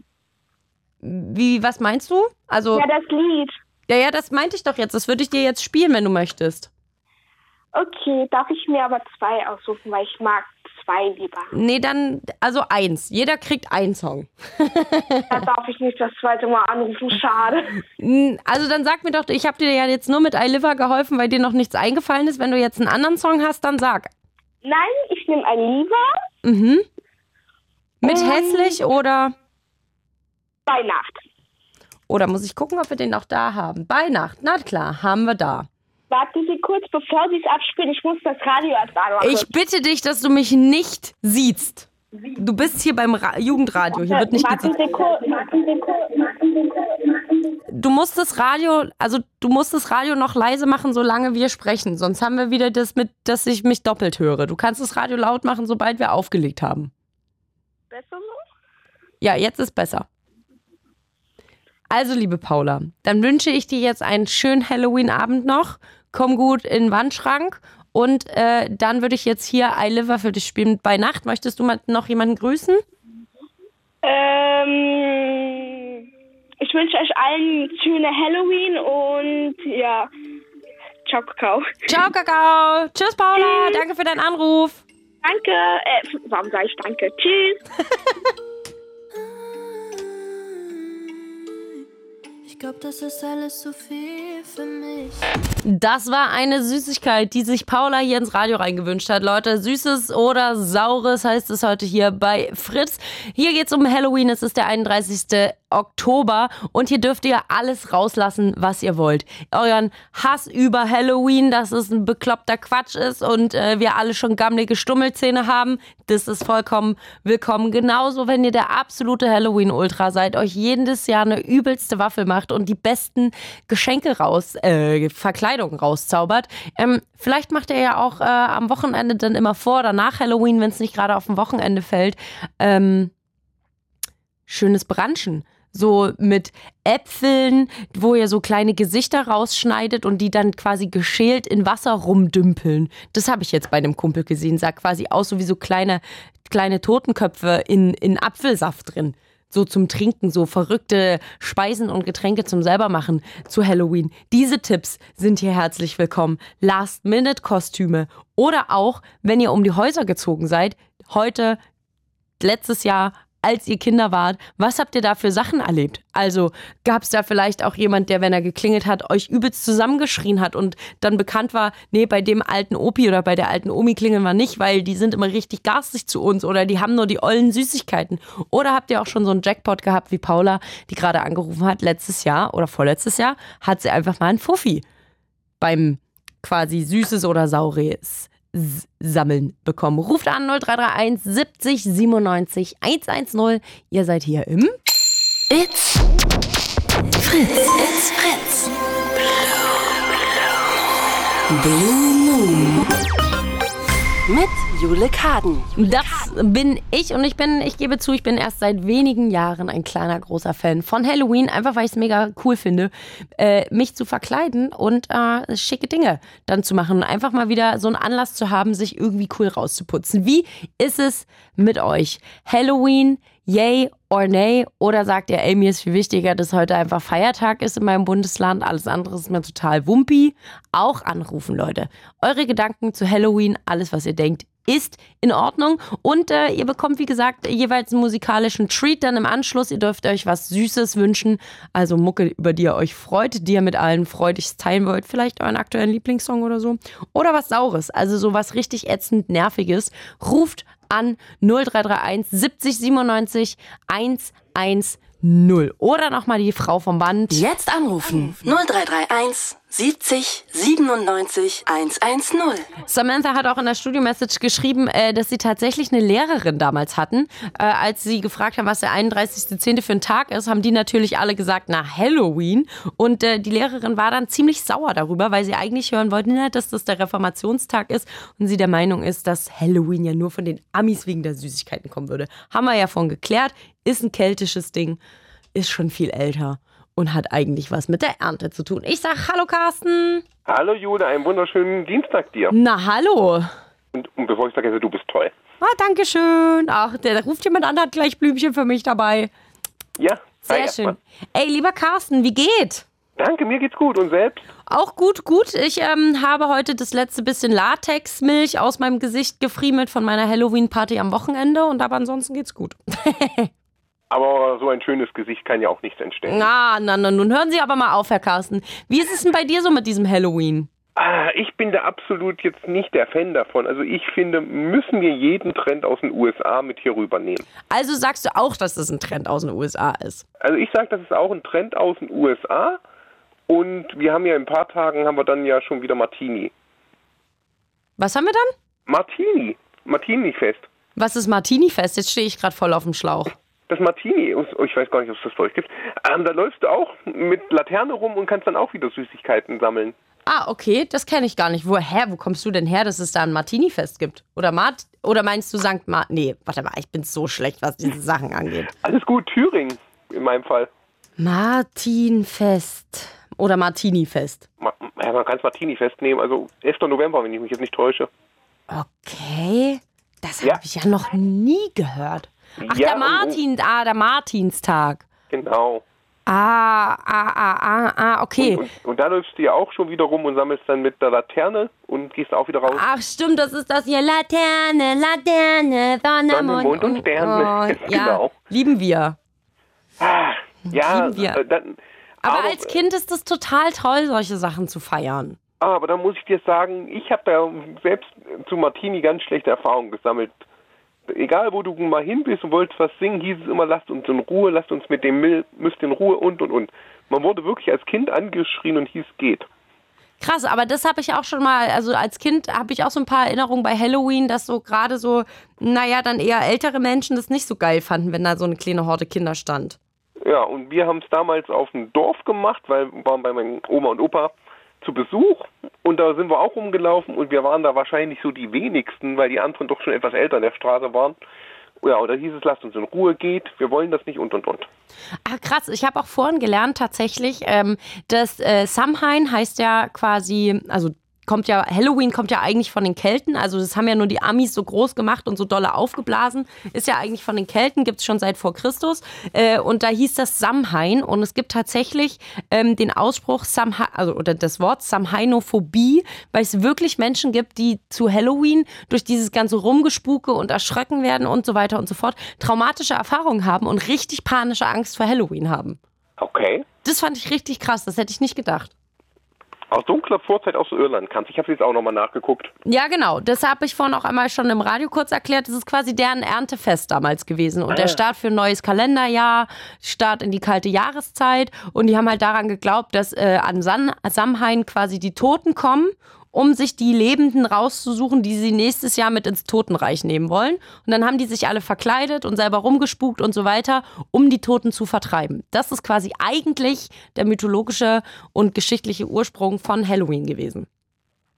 Wie, was meinst du? Also, Ja, das Lied. ja, ja, das meinte ich doch jetzt. Das würde ich dir jetzt spielen, wenn du möchtest. Okay, darf ich mir aber zwei aussuchen, weil ich mag zwei lieber. Nee, dann, also eins. Jeder kriegt einen Song. Da darf ich nicht das zweite Mal anrufen, schade. Also dann sag mir doch, ich habe dir ja jetzt nur mit I Liver geholfen, weil dir noch nichts eingefallen ist. Wenn du jetzt einen anderen Song hast, dann sag. Nein, ich nehme ein Lieber Mhm. Mit Ähm. hässlich oder bei Nacht. oder muss ich gucken, ob wir den auch da haben? Bei Nacht, na klar, haben wir da. Warten Sie kurz, bevor Sie es abspielen. Ich muss das Radio erst anmachen. Ich bitte dich, dass du mich nicht siehst. Du bist hier beim Ra Jugendradio, hier wird nicht Warten. Sie kurz, warten Sie kurz, warten Sie kurz. Du musst das Radio, also du musst das Radio noch leise machen, solange wir sprechen. Sonst haben wir wieder das mit, dass ich mich doppelt höre. Du kannst das Radio laut machen, sobald wir aufgelegt haben. Besser so? Ja, jetzt ist besser. Also, liebe Paula, dann wünsche ich dir jetzt einen schönen Halloween-Abend noch. Komm gut in den Wandschrank. Und äh, dann würde ich jetzt hier I Liver für dich spielen bei Nacht. Möchtest du mal noch jemanden grüßen? Ähm, ich wünsche euch allen schöne Halloween und ja, ciao, Kakao. Ciao, Kakao. Tschüss, Paula. Tschüss. Danke für deinen Anruf. Danke. Äh, warum sage ich danke? Tschüss. Ich glaube, das ist alles zu viel für mich. Das war eine Süßigkeit, die sich Paula hier ins Radio reingewünscht hat. Leute, Süßes oder Saures heißt es heute hier bei Fritz. Hier geht's um Halloween. Es ist der 31. Oktober und hier dürft ihr alles rauslassen, was ihr wollt. Euren Hass über Halloween, dass es ein bekloppter Quatsch ist und äh, wir alle schon gammelige Stummelzähne haben, das ist vollkommen willkommen. Genauso, wenn ihr der absolute Halloween-Ultra seid, euch jedes Jahr eine übelste Waffel macht und die besten Geschenke raus, äh, Verkleidungen rauszaubert. Ähm, vielleicht macht ihr ja auch äh, am Wochenende dann immer vor oder nach Halloween, wenn es nicht gerade auf ein Wochenende fällt, ähm, schönes Branchen. So mit Äpfeln, wo ihr so kleine Gesichter rausschneidet und die dann quasi geschält in Wasser rumdümpeln. Das habe ich jetzt bei einem Kumpel gesehen. Sah quasi aus so wie so kleine, kleine Totenköpfe in, in Apfelsaft drin. So zum Trinken, so verrückte Speisen und Getränke zum selbermachen zu Halloween. Diese Tipps sind hier herzlich willkommen. Last-Minute-Kostüme. Oder auch, wenn ihr um die Häuser gezogen seid, heute letztes Jahr, als ihr Kinder wart, was habt ihr da für Sachen erlebt? Also gab es da vielleicht auch jemand, der, wenn er geklingelt hat, euch übelst zusammengeschrien hat und dann bekannt war, nee, bei dem alten Opi oder bei der alten Omi klingeln wir nicht, weil die sind immer richtig garstig zu uns oder die haben nur die ollen Süßigkeiten. Oder habt ihr auch schon so einen Jackpot gehabt wie Paula, die gerade angerufen hat, letztes Jahr oder vorletztes Jahr, hat sie einfach mal einen Fuffi beim quasi Süßes oder Saures sammeln bekommen. Ruft an 0331 70 97 110. Ihr seid hier im It's Fritz. It's Fritz. Blue Moon. Mit Jule Kaden. Das bin ich und ich bin, ich gebe zu, ich bin erst seit wenigen Jahren ein kleiner, großer Fan von Halloween, einfach weil ich es mega cool finde, äh, mich zu verkleiden und äh, schicke Dinge dann zu machen und einfach mal wieder so einen Anlass zu haben, sich irgendwie cool rauszuputzen. Wie ist es mit euch? Halloween, yay or nay? Oder sagt ihr, ey, mir ist viel wichtiger, dass heute einfach Feiertag ist in meinem Bundesland, alles andere ist mir total wumpi? Auch anrufen, Leute. Eure Gedanken zu Halloween, alles, was ihr denkt, ist in Ordnung. Und äh, ihr bekommt, wie gesagt, jeweils einen musikalischen Treat dann im Anschluss. Ihr dürft euch was Süßes wünschen. Also Mucke, über die ihr euch freut, die ihr mit allen freudigst teilen wollt. Vielleicht euren aktuellen Lieblingssong oder so. Oder was Saures, also so was richtig ätzend Nerviges. Ruft an 0331 70 97 110. Oder nochmal die Frau vom Band. Jetzt anrufen. 0331 70 97 110. Samantha hat auch in der Studio-Message geschrieben, äh, dass sie tatsächlich eine Lehrerin damals hatten. Äh, als sie gefragt haben, was der 31.10. für ein Tag ist, haben die natürlich alle gesagt, na, Halloween. Und äh, die Lehrerin war dann ziemlich sauer darüber, weil sie eigentlich hören wollten, dass das der Reformationstag ist. Und sie der Meinung ist, dass Halloween ja nur von den Amis wegen der Süßigkeiten kommen würde. Haben wir ja von geklärt, ist ein keltisches Ding, ist schon viel älter und hat eigentlich was mit der Ernte zu tun. Ich sag Hallo Carsten. Hallo Jule, einen wunderschönen Dienstag dir. Na hallo. Und, und bevor ich vergesse, du bist toll. Ah, danke schön. Ach, der, der ruft jemand an, hat gleich Blümchen für mich dabei. Ja, Sehr schön. Ey, lieber Carsten, wie geht? Danke, mir geht's gut. Und selbst? Auch gut, gut. Ich ähm, habe heute das letzte bisschen Latexmilch aus meinem Gesicht gefriemelt von meiner Halloween-Party am Wochenende und aber ansonsten geht's gut. Aber so ein schönes Gesicht kann ja auch nichts entstehen. Na, na, na, nun hören Sie aber mal auf, Herr Carsten. Wie ist es denn bei dir so mit diesem Halloween? Ah, ich bin da absolut jetzt nicht der Fan davon. Also ich finde, müssen wir jeden Trend aus den USA mit hier rübernehmen. Also sagst du auch, dass das ein Trend aus den USA ist? Also ich sage, das ist auch ein Trend aus den USA. Und wir haben ja in ein paar Tagen haben wir dann ja schon wieder Martini. Was haben wir dann? Martini. Martini-Fest. Was ist Martini-Fest? Jetzt stehe ich gerade voll auf dem Schlauch. Das Martini, ich weiß gar nicht, ob es das bei euch gibt. Ähm, da läufst du auch mit Laterne rum und kannst dann auch wieder Süßigkeiten sammeln. Ah, okay, das kenne ich gar nicht. Woher, wo kommst du denn her, dass es da ein Martini-Fest gibt? Oder Mart oder meinst du St. Martin? Nee, warte mal, ich bin so schlecht, was diese Sachen angeht. Alles gut, Thüringen in meinem Fall. Martinfest. Oder Martini-Fest. Ma- Ja, man kann es Martini-Fest nehmen, also 11. November, wenn ich mich jetzt nicht täusche. Okay. Das Ja. habe ich ja noch nie gehört. Ach, Ja, der und- Martin, ah, der Martinstag. Genau. Ah, ah, ah, ah, ah, okay. Und, und da läufst du ja auch schon wieder rum und sammelst dann mit der Laterne und gehst auch wieder raus. Ach stimmt, das ist das hier. Laterne, Laterne, Sonne, Sonne, Mond und Sterne. Oh, ja, Genau. lieben wir. ja, lieben wir. äh, dann, Aber, als Kind ist es total toll, solche Sachen zu feiern. aber da muss ich dir sagen, ich habe da selbst zu Martini ganz schlechte Erfahrungen gesammelt. Egal, wo du mal hin bist und wolltest was singen, hieß es immer, lasst uns in Ruhe, lasst uns mit dem Müll, müsst in Ruhe und und und. Man wurde wirklich als Kind angeschrien und hieß, geht. Krass, aber das habe ich auch schon mal, also als Kind habe ich auch so ein paar Erinnerungen bei Halloween, dass so gerade so, naja, dann eher ältere Menschen das nicht so geil fanden, wenn da so eine kleine Horde Kinder stand. Ja, und wir haben es damals auf dem Dorf gemacht, weil wir waren bei meinen Oma und Opa zu Besuch und da sind wir auch rumgelaufen und wir waren da wahrscheinlich so die wenigsten, weil die anderen doch schon etwas älter in der Straße waren. Ja, da hieß es, lasst uns in Ruhe geht, wir wollen das nicht und und und. Ah, krass. Ich habe auch vorhin gelernt tatsächlich, ähm, dass äh, Samhain heißt ja quasi, also kommt ja, Halloween kommt ja eigentlich von den Kelten. Also das haben ja nur die Amis so groß gemacht und so dolle aufgeblasen. Ist ja eigentlich von den Kelten, gibt es schon seit vor Christus. Äh, und da hieß das Samhain. Und es gibt tatsächlich ähm, den Ausspruch, Samha also oder das Wort Samhainophobie, weil es wirklich Menschen gibt, die zu Halloween durch dieses ganze Rumgespuke und Erschrecken werden und so weiter und so fort, traumatische Erfahrungen haben und richtig panische Angst vor Halloween haben. Okay. Das fand ich richtig krass, das hätte ich nicht gedacht. Aus dunkler Vorzeit aus Irland kannst. Ich habe jetzt auch nochmal nachgeguckt. Ja, genau. Das habe ich vorhin auch einmal schon im Radio kurz erklärt. Das ist quasi deren Erntefest damals gewesen. Und der Start für ein neues Kalenderjahr, Start in die kalte Jahreszeit. Und die haben halt daran geglaubt, dass äh, an San Samhain quasi die Toten kommen, um sich die Lebenden rauszusuchen, die sie nächstes Jahr mit ins Totenreich nehmen wollen. Und dann haben die sich alle verkleidet und selber rumgespukt und so weiter, um die Toten zu vertreiben. Das ist quasi eigentlich der mythologische und geschichtliche Ursprung von Halloween gewesen.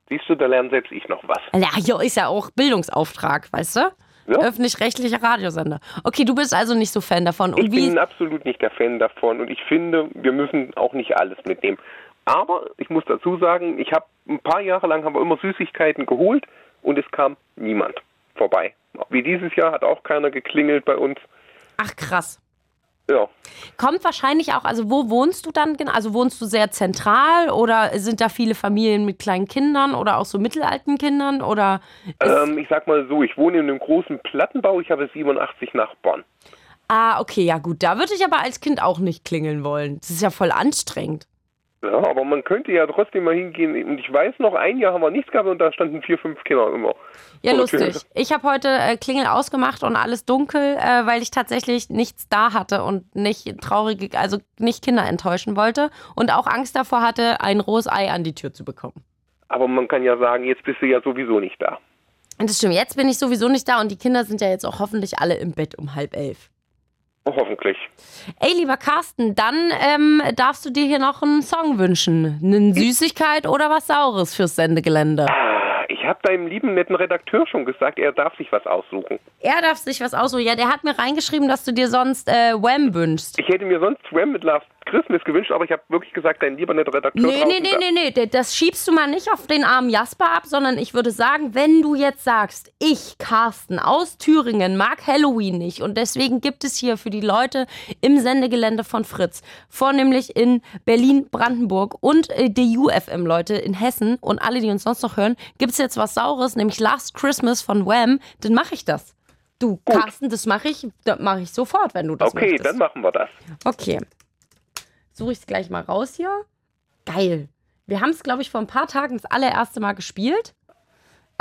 Siehst du, da lernt selbst ich noch was. Ja, hier ist ja auch Bildungsauftrag, weißt du? Ja. Öffentlich-rechtlicher Radiosender. Okay, du bist also nicht so Fan davon. Und Ich bin absolut nicht der Fan davon und ich finde, wir müssen auch nicht alles mitnehmen. Aber ich muss dazu sagen, ich habe ein paar Jahre lang haben wir immer Süßigkeiten geholt und es kam niemand vorbei. Wie dieses Jahr hat auch keiner geklingelt bei uns. Ach krass. Ja, Kommt wahrscheinlich auch, also wo wohnst du dann genau? Also wohnst du sehr zentral oder sind da viele Familien mit kleinen Kindern oder auch so mittelalten Kindern oder ähm, ich sag mal so, ich wohne in einem großen Plattenbau, ich habe 87 Nachbarn. Ah, okay, ja gut, da würde ich aber als Kind auch nicht klingeln wollen. Das ist ja voll anstrengend. Ja, aber man könnte ja trotzdem mal hingehen. Und ich weiß noch, ein Jahr haben wir nichts gehabt und da standen vier, fünf Kinder immer. Ja, lustig. Ich habe heute äh, Klingel ausgemacht und alles dunkel, äh, weil ich tatsächlich nichts da hatte und nicht traurige, also nicht Kinder enttäuschen wollte und auch Angst davor hatte, ein rohes Ei an die Tür zu bekommen. Aber man kann ja sagen, jetzt bist du ja sowieso nicht da. Das stimmt, jetzt bin ich sowieso nicht da und die Kinder sind ja jetzt auch hoffentlich alle im Bett um halb elf. Hoffentlich. Ey, lieber Carsten, dann ähm, darfst du dir hier noch einen Song wünschen. Eine Süßigkeit oder was Saures fürs Sendegelände. Ah, Ich habe deinem lieben netten Redakteur schon gesagt, er darf sich was aussuchen. Er darf sich was aussuchen. Ja, der hat mir reingeschrieben, dass du dir sonst äh, Wham wünschst. Ich hätte mir sonst Swam mit Last Christmas gewünscht, aber ich habe wirklich gesagt, dein lieber netter Redakteur Nee, nee, nee, nee, nee, das schiebst du mal nicht auf den armen Jasper ab, sondern ich würde sagen, wenn du jetzt sagst, ich, Carsten aus Thüringen, mag Halloween nicht und deswegen gibt es hier für die Leute im Sendegelände von Fritz, vornehmlich in Berlin, Brandenburg und äh, die UFM-Leute in Hessen und alle, die uns sonst noch hören, gibt es jetzt was Saures, nämlich Last Christmas von Wham, dann mache ich das. Du, Carsten, das mache ich, das mache ich sofort, wenn du das Okay, möchtest. dann machen wir das. Okay. Suche ich es gleich mal raus hier. Geil. Wir haben es, glaube ich, vor ein paar Tagen das allererste Mal gespielt.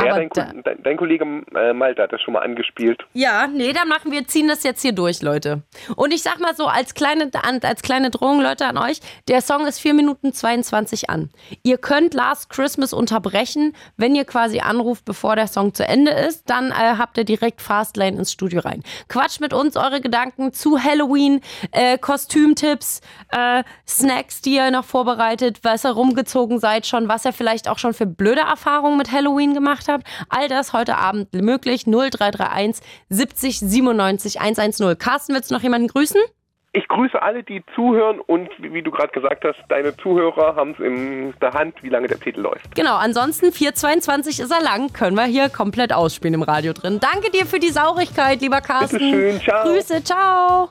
Ja, dein, dein, dein Kollege äh, Malte hat das schon mal angespielt. ja, nee, dann machen wir, ziehen das jetzt hier durch, Leute. Und ich sag mal so, als kleine, als kleine Drohung, Leute, an euch, der Song ist 4 Minuten 22 an. Ihr könnt Last Christmas unterbrechen, wenn ihr quasi anruft, bevor der Song zu Ende ist. Dann äh, habt ihr direkt Fastlane ins Studio rein. Quatscht mit uns eure Gedanken zu Halloween, äh, Kostümtipps, äh, Snacks, die ihr noch vorbereitet, was ihr rumgezogen seid schon, was ihr vielleicht auch schon für blöde Erfahrungen mit Halloween gemacht habt. All das heute Abend möglich. 0331 70 97 110. Carsten, willst du noch jemanden grüßen? Ich grüße alle, die zuhören und wie, du gerade gesagt hast, deine Zuhörer haben es in der Hand, wie lange der Titel läuft. Genau, ansonsten 422 ist er lang, können wir hier komplett ausspielen im Radio drin. Danke dir für die Saurigkeit, lieber Carsten. Bitteschön, ciao. Grüße, ciao.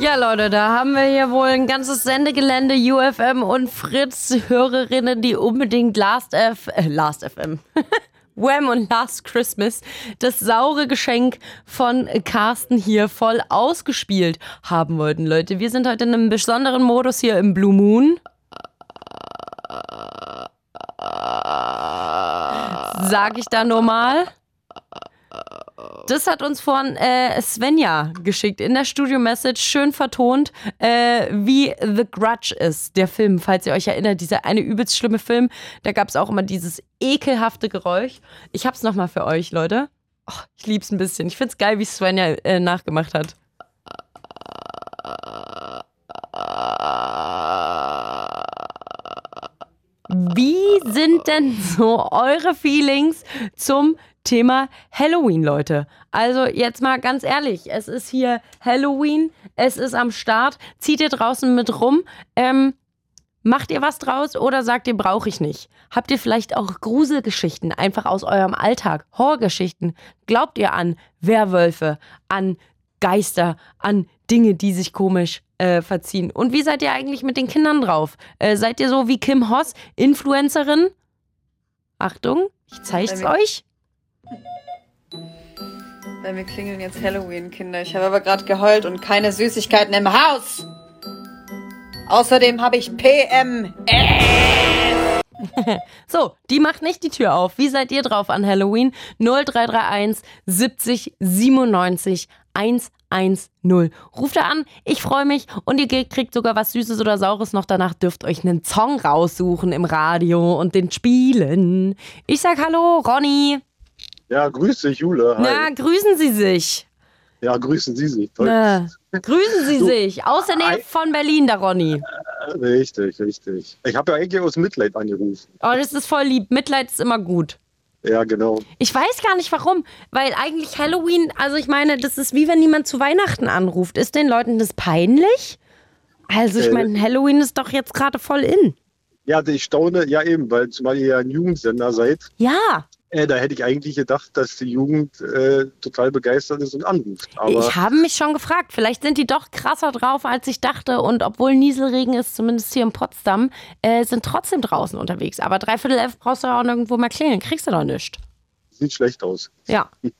Ja, Leute, da haben wir hier wohl ein ganzes Sendegelände UFM und Fritz Hörerinnen, die unbedingt Last F äh, Last FM Wham und Last Christmas, das saure Geschenk von Carsten hier voll ausgespielt haben wollten, Leute. Wir sind heute in einem besonderen Modus hier im Blue Moon. Sag ich da nur mal. Das hat uns von äh, Svenja geschickt in der Studio-Message, schön vertont, äh, wie The Grudge ist, der Film, falls ihr euch erinnert, dieser eine übelst schlimme Film. Da gab es auch immer dieses ekelhafte Geräusch. Ich hab's nochmal für euch, Leute. Oh, ich lieb's ein bisschen. Ich find's geil, wie Svenja äh, nachgemacht hat. Wie sind denn so eure Feelings zum Thema Halloween, Leute? Also jetzt mal ganz ehrlich, es ist hier Halloween, es ist am Start. Zieht ihr draußen mit rum? Ähm, macht ihr was draus oder sagt ihr, brauche ich nicht? Habt ihr vielleicht auch Gruselgeschichten einfach aus eurem Alltag, Horrorgeschichten? Glaubt ihr an Werwölfe, an Geister, an Dinge, die sich komisch äh, verziehen? Und wie seid ihr eigentlich mit den Kindern drauf? Äh, seid ihr so wie Kim Hoss, Influencerin? Achtung, ich Bei mir- euch. Bei mir klingeln jetzt Halloween-Kinder. Ich habe aber gerade geheult und keine Süßigkeiten im Haus. Außerdem habe ich PM. So, die macht nicht die Tür auf. Wie seid ihr drauf an Halloween? 0331 70 97 110. Ruft da an, ich freue mich und ihr kriegt sogar was Süßes oder Saures noch danach. Dürft euch einen Song raussuchen im Radio und den spielen. Ich sag Hallo, Ronny. Ja, grüß dich, Jule. Hi. Na, grüßen Sie sich. Ja, grüßen Sie sich. Toll. Na, grüßen Sie Du- sich. Aus der Nähe von Berlin, der Ronny. Richtig, richtig. Ich habe ja eigentlich aus Mitleid angerufen. Oh, das ist voll lieb. Mitleid ist immer gut. Ja, genau. Ich weiß gar nicht warum, weil eigentlich Halloween, also ich meine, das ist wie wenn niemand zu Weihnachten anruft. Ist den Leuten das peinlich? Also ich Äh. meine, Halloween ist doch jetzt gerade voll in. Ja, ich staune, ja eben, weil zumal ihr ja ein Jugendsender seid, Ja, äh, da hätte ich eigentlich gedacht, dass die Jugend äh, total begeistert ist und anruft. Aber ich habe mich schon gefragt, vielleicht sind die doch krasser drauf, als ich dachte. Und obwohl Nieselregen ist, zumindest hier in Potsdam, äh, sind trotzdem draußen unterwegs. Aber dreiviertel elf brauchst du auch nirgendwo mehr klingeln, kriegst du doch nichts. sieht schlecht aus. Ja.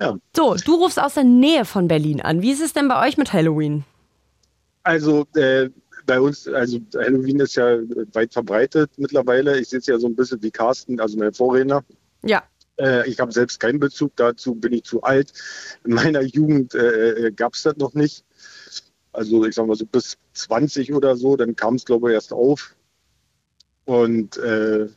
Ja. So, du rufst aus der Nähe von Berlin an. Wie ist es denn bei euch mit Halloween? Also äh, bei uns, also Halloween ist ja weit verbreitet mittlerweile. Ich es ja so ein bisschen wie Carsten, also mein Vorredner. Ja. Äh, ich habe selbst keinen Bezug dazu, bin ich zu alt. In meiner Jugend äh, gab es das noch nicht. Also ich sag mal so bis 20 oder so, dann kam es glaube ich erst auf. Und äh,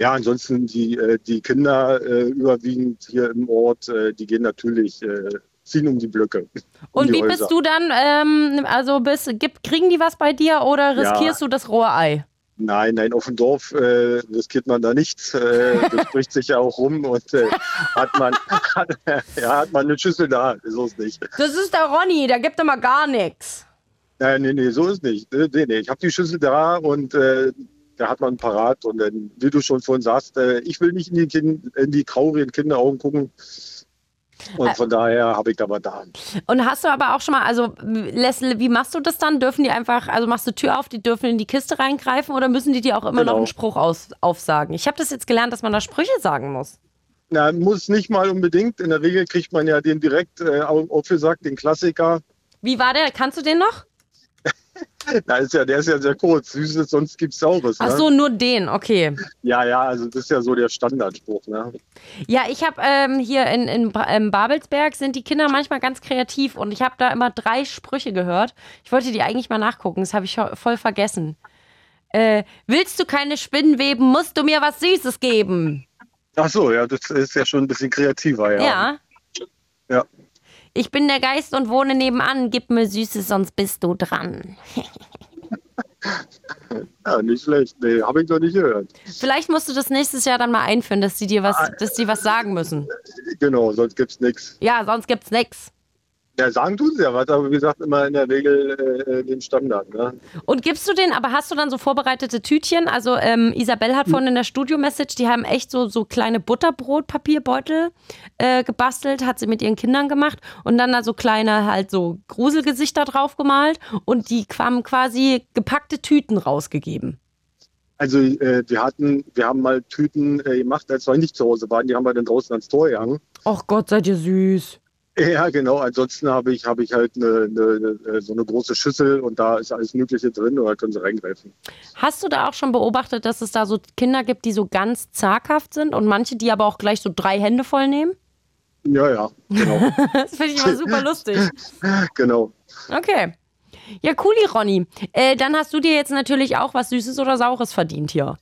ja, ansonsten die, äh, die Kinder äh, überwiegend hier im Ort, äh, die gehen natürlich, äh, ziehen um die Blöcke. Um Und die wie Häuser. bist du dann, ähm, also bist, gibt, kriegen die was bei dir oder riskierst du das rohe Ei? Nein, nein, auf dem Dorf äh, riskiert man da nichts. Äh, das spricht sich ja auch rum und äh, hat man hat, ja, hat man eine Schüssel da, so ist nicht. Das ist der Ronny, der gibt immer gar nichts. Nein, nee, nee, so ist nicht. Nee, nee, nee. Ich habe die Schüssel da und äh, da hat man parat. Und dann, wie du schon vorhin sagst, äh, ich will nicht in die, kind, in die traurigen Kinderaugen gucken. Und von daher habe ich da was da. Und hast du aber auch schon mal, also Leslie, wie machst du das dann? Dürfen die einfach, also machst du Tür auf, die dürfen in die Kiste reingreifen oder müssen die dir auch immer Genau. noch einen Spruch aus, aufsagen? Ich habe das jetzt gelernt, dass man da Sprüche sagen muss. Na, muss nicht mal unbedingt. In der Regel kriegt man ja den direkt äh, au- aufgesagt, den Klassiker. Wie war der? Kannst du den noch? Na, ist ja, der ist ja sehr kurz. Süßes, sonst gibt's Saures. Ach Ne? so, nur den, okay. Ja, ja, also das ist ja so der Standardspruch. Ne? Ja, ich habe ähm, hier in, in, in Babelsberg sind die Kinder manchmal ganz kreativ und ich habe da immer drei Sprüche gehört. Ich wollte die eigentlich mal nachgucken, das habe ich voll vergessen. Äh, willst du keine Spinnen weben, musst du mir was Süßes geben. Ach so, ja, das ist ja schon ein bisschen kreativer. Ja. Ja. Ja. Ich bin der Geist und wohne nebenan. Gib mir Süßes, sonst bist du dran. Ja, nicht schlecht. Nee, habe ich noch nicht gehört. Vielleicht musst du das nächstes Jahr dann mal einführen, dass die dir was, dass die was sagen müssen. Genau, sonst gibt's nichts. Ja, sonst gibt's nix. Ja, sagen tun sie ja was, aber wie gesagt, immer in der Regel äh, den Standard. Ne? Und gibst du den, aber hast du dann so vorbereitete Tütchen? Also ähm, Isabel hat vorhin in der Studio-Message, die haben echt so, so kleine Butterbrotpapierbeutel äh, gebastelt, hat sie mit ihren Kindern gemacht und dann da so kleine halt so Gruselgesichter drauf gemalt und die haben quasi gepackte Tüten rausgegeben. Also äh, wir hatten, wir haben mal Tüten äh, gemacht, als wir nicht zu Hause waren, die haben wir dann draußen ans Tor gehangen. Och Gott, seid ihr süß. Ja, genau. Ansonsten habe ich, habe ich halt eine, eine, so eine große Schüssel und da ist alles Mögliche drin und da können sie reingreifen. Hast du da auch schon beobachtet, dass es da so Kinder gibt, die so ganz zaghaft sind und manche, die aber auch gleich so drei Hände voll nehmen? Ja, ja, genau. Das finde ich immer super lustig. genau. Okay. Ja, cooli, Ronny. Äh, dann hast du dir jetzt natürlich auch was Süßes oder Saures verdient hier.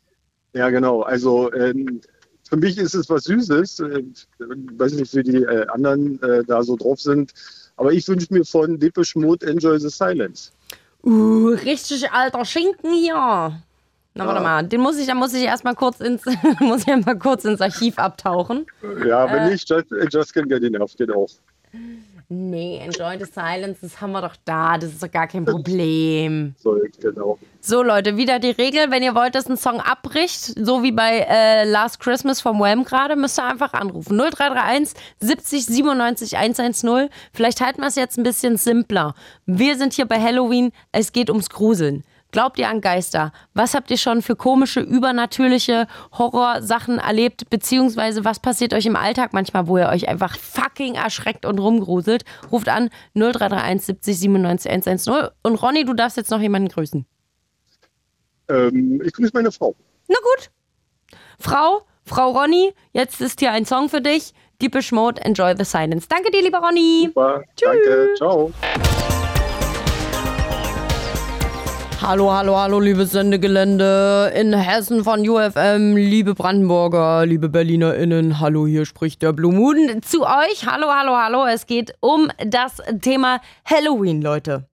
Ja, genau. Also ähm, für mich ist es was Süßes. Äh, Ich weiß nicht, wie die äh, anderen äh, da so drauf sind. Aber ich wünsche mir von Depeche Mode Enjoy the Silence. Uh, richtig alter Schinken hier. Na, warte mal, den muss ich, da muss ich erstmal kurz ins, muss ich erst mal kurz ins Archiv abtauchen. Ja, Äh. wenn nicht, Just, äh, Just Can Get Enough geht auch. Nee, Enjoy the Silence, das haben wir doch da, das ist doch gar kein Problem. So, genau. So, Leute, wieder die Regel, wenn ihr wollt, dass ein Song abbricht, so wie bei äh, Last Christmas vom Wham gerade, müsst ihr einfach anrufen. 0331 70 97 110. Vielleicht halten wir es jetzt ein bisschen simpler. Wir sind hier bei Halloween, es geht ums Gruseln. Glaubt ihr an Geister? Was habt ihr schon für komische, übernatürliche Horrorsachen erlebt? Beziehungsweise was passiert euch im Alltag manchmal, wo ihr euch einfach fucking erschreckt und rumgruselt? Ruft an 0331 70 97 110. Und Ronny, du darfst jetzt noch jemanden grüßen. Ähm, ich grüße meine Frau. Na gut. Frau, Frau Ronny, jetzt ist hier ein Song für dich. Deepish Mode, Enjoy the Silence. Danke dir, lieber Ronny. Super. Danke. Ciao. Hallo, hallo, hallo, liebes Sendegelände in Hessen von UFM, liebe Brandenburger, liebe BerlinerInnen. Hallo, hier spricht der Blue Moon zu euch. Hallo, hallo, hallo. Es geht um das Thema Halloween, Leute.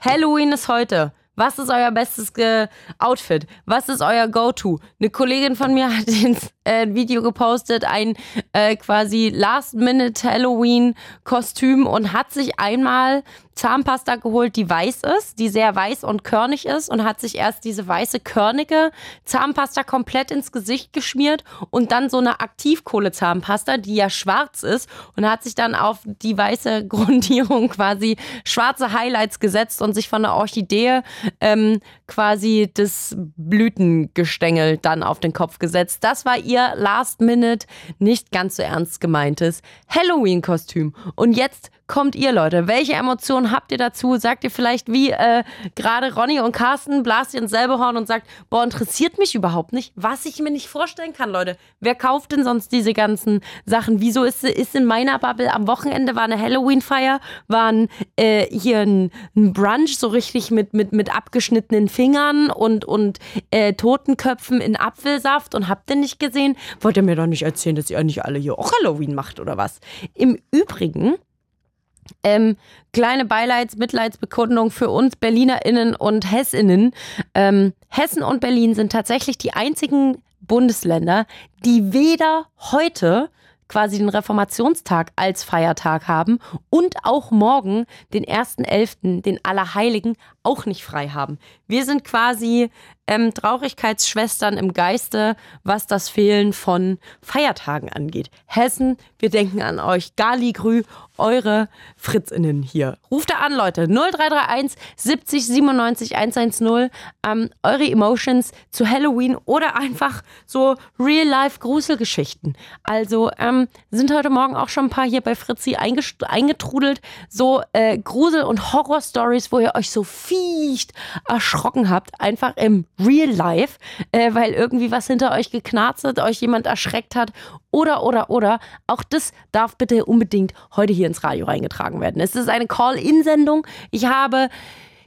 Halloween ist heute. Was ist euer bestes Ge Outfit? Was ist euer Go-To? Eine Kollegin von mir hat ins äh, Video gepostet, ein äh, quasi Last-Minute-Halloween-Kostüm und hat sich einmal Zahnpasta geholt, die weiß ist, die sehr weiß und körnig ist und hat sich erst diese weiße, körnige Zahnpasta komplett ins Gesicht geschmiert und dann so eine Aktivkohle-Zahnpasta, die ja schwarz ist und hat sich dann auf die weiße Grundierung quasi schwarze Highlights gesetzt und sich von der Orchidee ähm, quasi das Blütengestängel dann auf den Kopf gesetzt. Das war ihr ihr Last Minute nicht ganz so ernst gemeintes Halloween-Kostüm. Und jetzt kommt ihr, Leute? Welche Emotionen habt ihr dazu? Sagt ihr vielleicht wie äh, gerade Ronny und Carsten, blast ihr ins selbe Horn und sagt, boah, interessiert mich überhaupt nicht, was ich mir nicht vorstellen kann, Leute. Wer kauft denn sonst diese ganzen Sachen? Wieso ist, ist in meiner Bubble am Wochenende war eine Halloween-Feier, war ein, äh, hier ein, ein, Brunch so richtig mit, mit, mit abgeschnittenen Fingern und, und äh, Totenköpfen in Apfelsaft und habt ihr nicht gesehen? Wollt ihr mir doch nicht erzählen, dass ihr nicht alle hier auch Halloween macht oder was? Im Übrigen ähm, kleine Beileids-, Mitleidsbekundung für uns BerlinerInnen und HessInnen. Ähm, Hessen und Berlin sind tatsächlich die einzigen Bundesländer, die weder heute quasi den Reformationstag als Feiertag haben und auch morgen, den 1.11., den Allerheiligen, auch nicht frei haben. Wir sind quasi ähm, Traurigkeitsschwestern im Geiste, was das Fehlen von Feiertagen angeht. Hessen, wir denken an euch. Galigrü, eure Fritzinnen hier. Ruft da an, Leute. 0331 70 97 110. Ähm, eure Emotions zu Halloween oder einfach so Real-Life-Gruselgeschichten. Also ähm, sind heute Morgen auch schon ein paar hier bei Fritzi eingetrudelt. So äh, Grusel- und Horror-Stories, wo ihr euch so fiecht erschrocken habt. Einfach im Real Life, äh, weil irgendwie was hinter euch geknarzt hat, euch jemand erschreckt hat oder, oder, oder. Auch das darf bitte unbedingt heute hier ins Radio reingetragen werden. Es ist eine Call-In-Sendung. Ich habe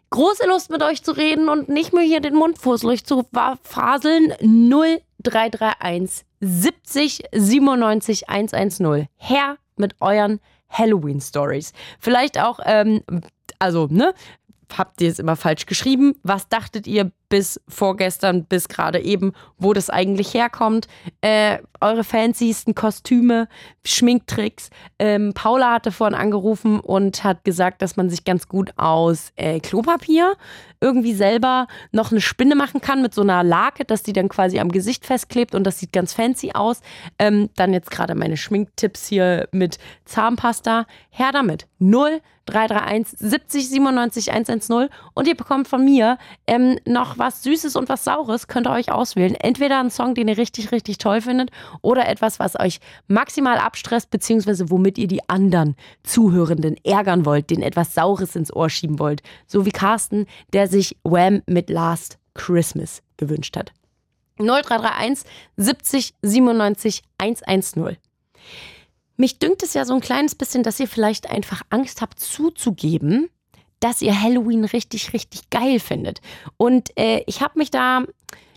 große Lust mit euch zu reden und nicht mehr hier den Mund fusselig zu faseln. 0331 70 97 110. Her mit euren Halloween Stories. Vielleicht auch, ähm, also, ne? Habt ihr es immer falsch geschrieben? Was dachtet ihr bis vorgestern, bis gerade eben, wo das eigentlich herkommt. Äh, eure fancysten Kostüme, Schminktricks. Ähm, Paula hatte vorhin angerufen und hat gesagt, dass man sich ganz gut aus äh, Klopapier irgendwie selber noch eine Spinne machen kann mit so einer Lake, dass die dann quasi am Gesicht festklebt und das sieht ganz fancy aus. Ähm, dann jetzt gerade meine Schminktipps hier mit Zahnpasta. Her damit. 0 331 70 97 110 und ihr bekommt von mir ähm, noch was Süßes und was Saures könnt ihr euch auswählen. Entweder einen Song, den ihr richtig, richtig toll findet oder etwas, was euch maximal abstresst, beziehungsweise womit ihr die anderen Zuhörenden ärgern wollt, den etwas Saures ins Ohr schieben wollt. So wie Carsten, der sich Wham mit Last Christmas gewünscht hat. 0331 70 97 110. Mich dünkt es ja so ein kleines bisschen, dass ihr vielleicht einfach Angst habt zuzugeben, dass ihr Halloween richtig, richtig geil findet. Und äh, ich habe mich da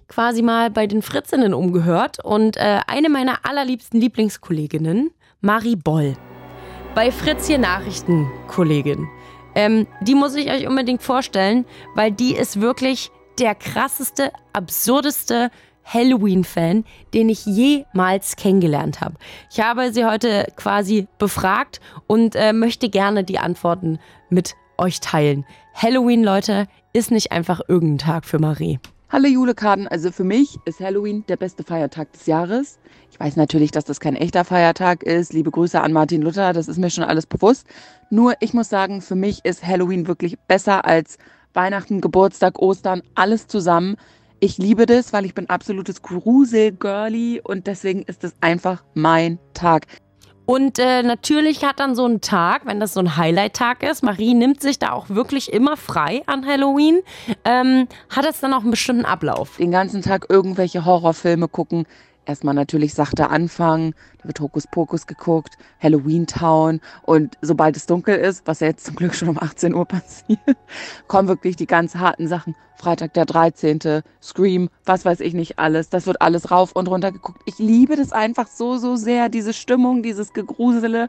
quasi mal bei den Fritzinnen umgehört und äh, eine meiner allerliebsten Lieblingskolleginnen, Marie Boll, bei Fritz hier Nachrichtenkollegin, ähm, die muss ich euch unbedingt vorstellen, weil die ist wirklich der krasseste, absurdeste Halloween-Fan, den ich jemals kennengelernt habe. Ich habe sie heute quasi befragt und äh, möchte gerne die Antworten mit euch teilen. Halloween, Leute, ist nicht einfach irgendein Tag für Marie. Hallo Julekaden, also für mich ist Halloween der beste Feiertag des Jahres. Ich weiß natürlich, dass das kein echter Feiertag ist. Liebe Grüße an Martin Luther, das ist mir schon alles bewusst. Nur ich muss sagen, für mich ist Halloween wirklich besser als Weihnachten, Geburtstag, Ostern, alles zusammen. Ich liebe das, weil ich bin absolutes Grusel-Girly und deswegen ist es einfach mein Tag. Und äh, natürlich hat dann so ein Tag, wenn das so ein Highlight-Tag ist, Marie nimmt sich da auch wirklich immer frei an Halloween, ähm, hat es dann auch einen bestimmten Ablauf. Den ganzen Tag irgendwelche Horrorfilme gucken, erstmal natürlich sachte anfangen, da wird Hokus Pokus geguckt, Halloween Town und sobald es dunkel ist, was ja jetzt zum Glück schon um 18 Uhr passiert, kommen wirklich die ganz harten Sachen. Freitag der 13., Scream, was weiß ich nicht alles, das wird alles rauf und runter geguckt. Ich liebe das einfach so, so sehr, diese Stimmung, dieses Gegrusele.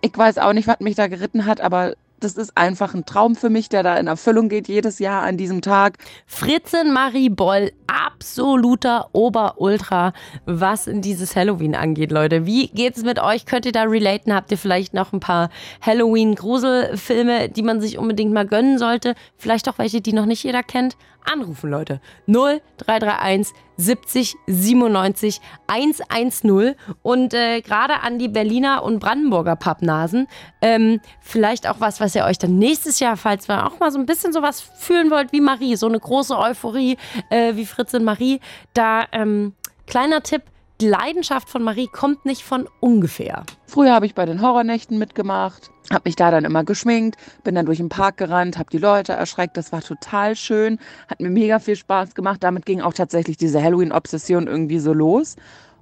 Ich weiß auch nicht, was mich da geritten hat, aber das ist einfach ein Traum für mich, der da in Erfüllung geht jedes Jahr an diesem Tag. Fritzin Marie Boll, absoluter Oberultra, was in dieses Halloween angeht, Leute. Wie geht's mit euch? Könnt ihr da relaten? Habt ihr vielleicht noch ein paar Halloween-Gruselfilme, die man sich unbedingt mal gönnen sollte? Vielleicht auch welche, die noch nicht jeder kennt? Anrufen, Leute. 0331 70 97 110 und äh, gerade an die Berliner und Brandenburger Pappnasen. Ähm, vielleicht auch was, was ihr euch dann nächstes Jahr, falls ihr auch mal so ein bisschen sowas fühlen wollt wie Marie, so eine große Euphorie äh, wie Fritz und Marie. Da, ähm, kleiner Tipp, die Leidenschaft von Marie kommt nicht von ungefähr. Früher habe ich bei den Horrornächten mitgemacht, habe mich da dann immer geschminkt, bin dann durch den Park gerannt, habe die Leute erschreckt. Das war total schön, hat mir mega viel Spaß gemacht. Damit ging auch tatsächlich diese Halloween-Obsession irgendwie so los.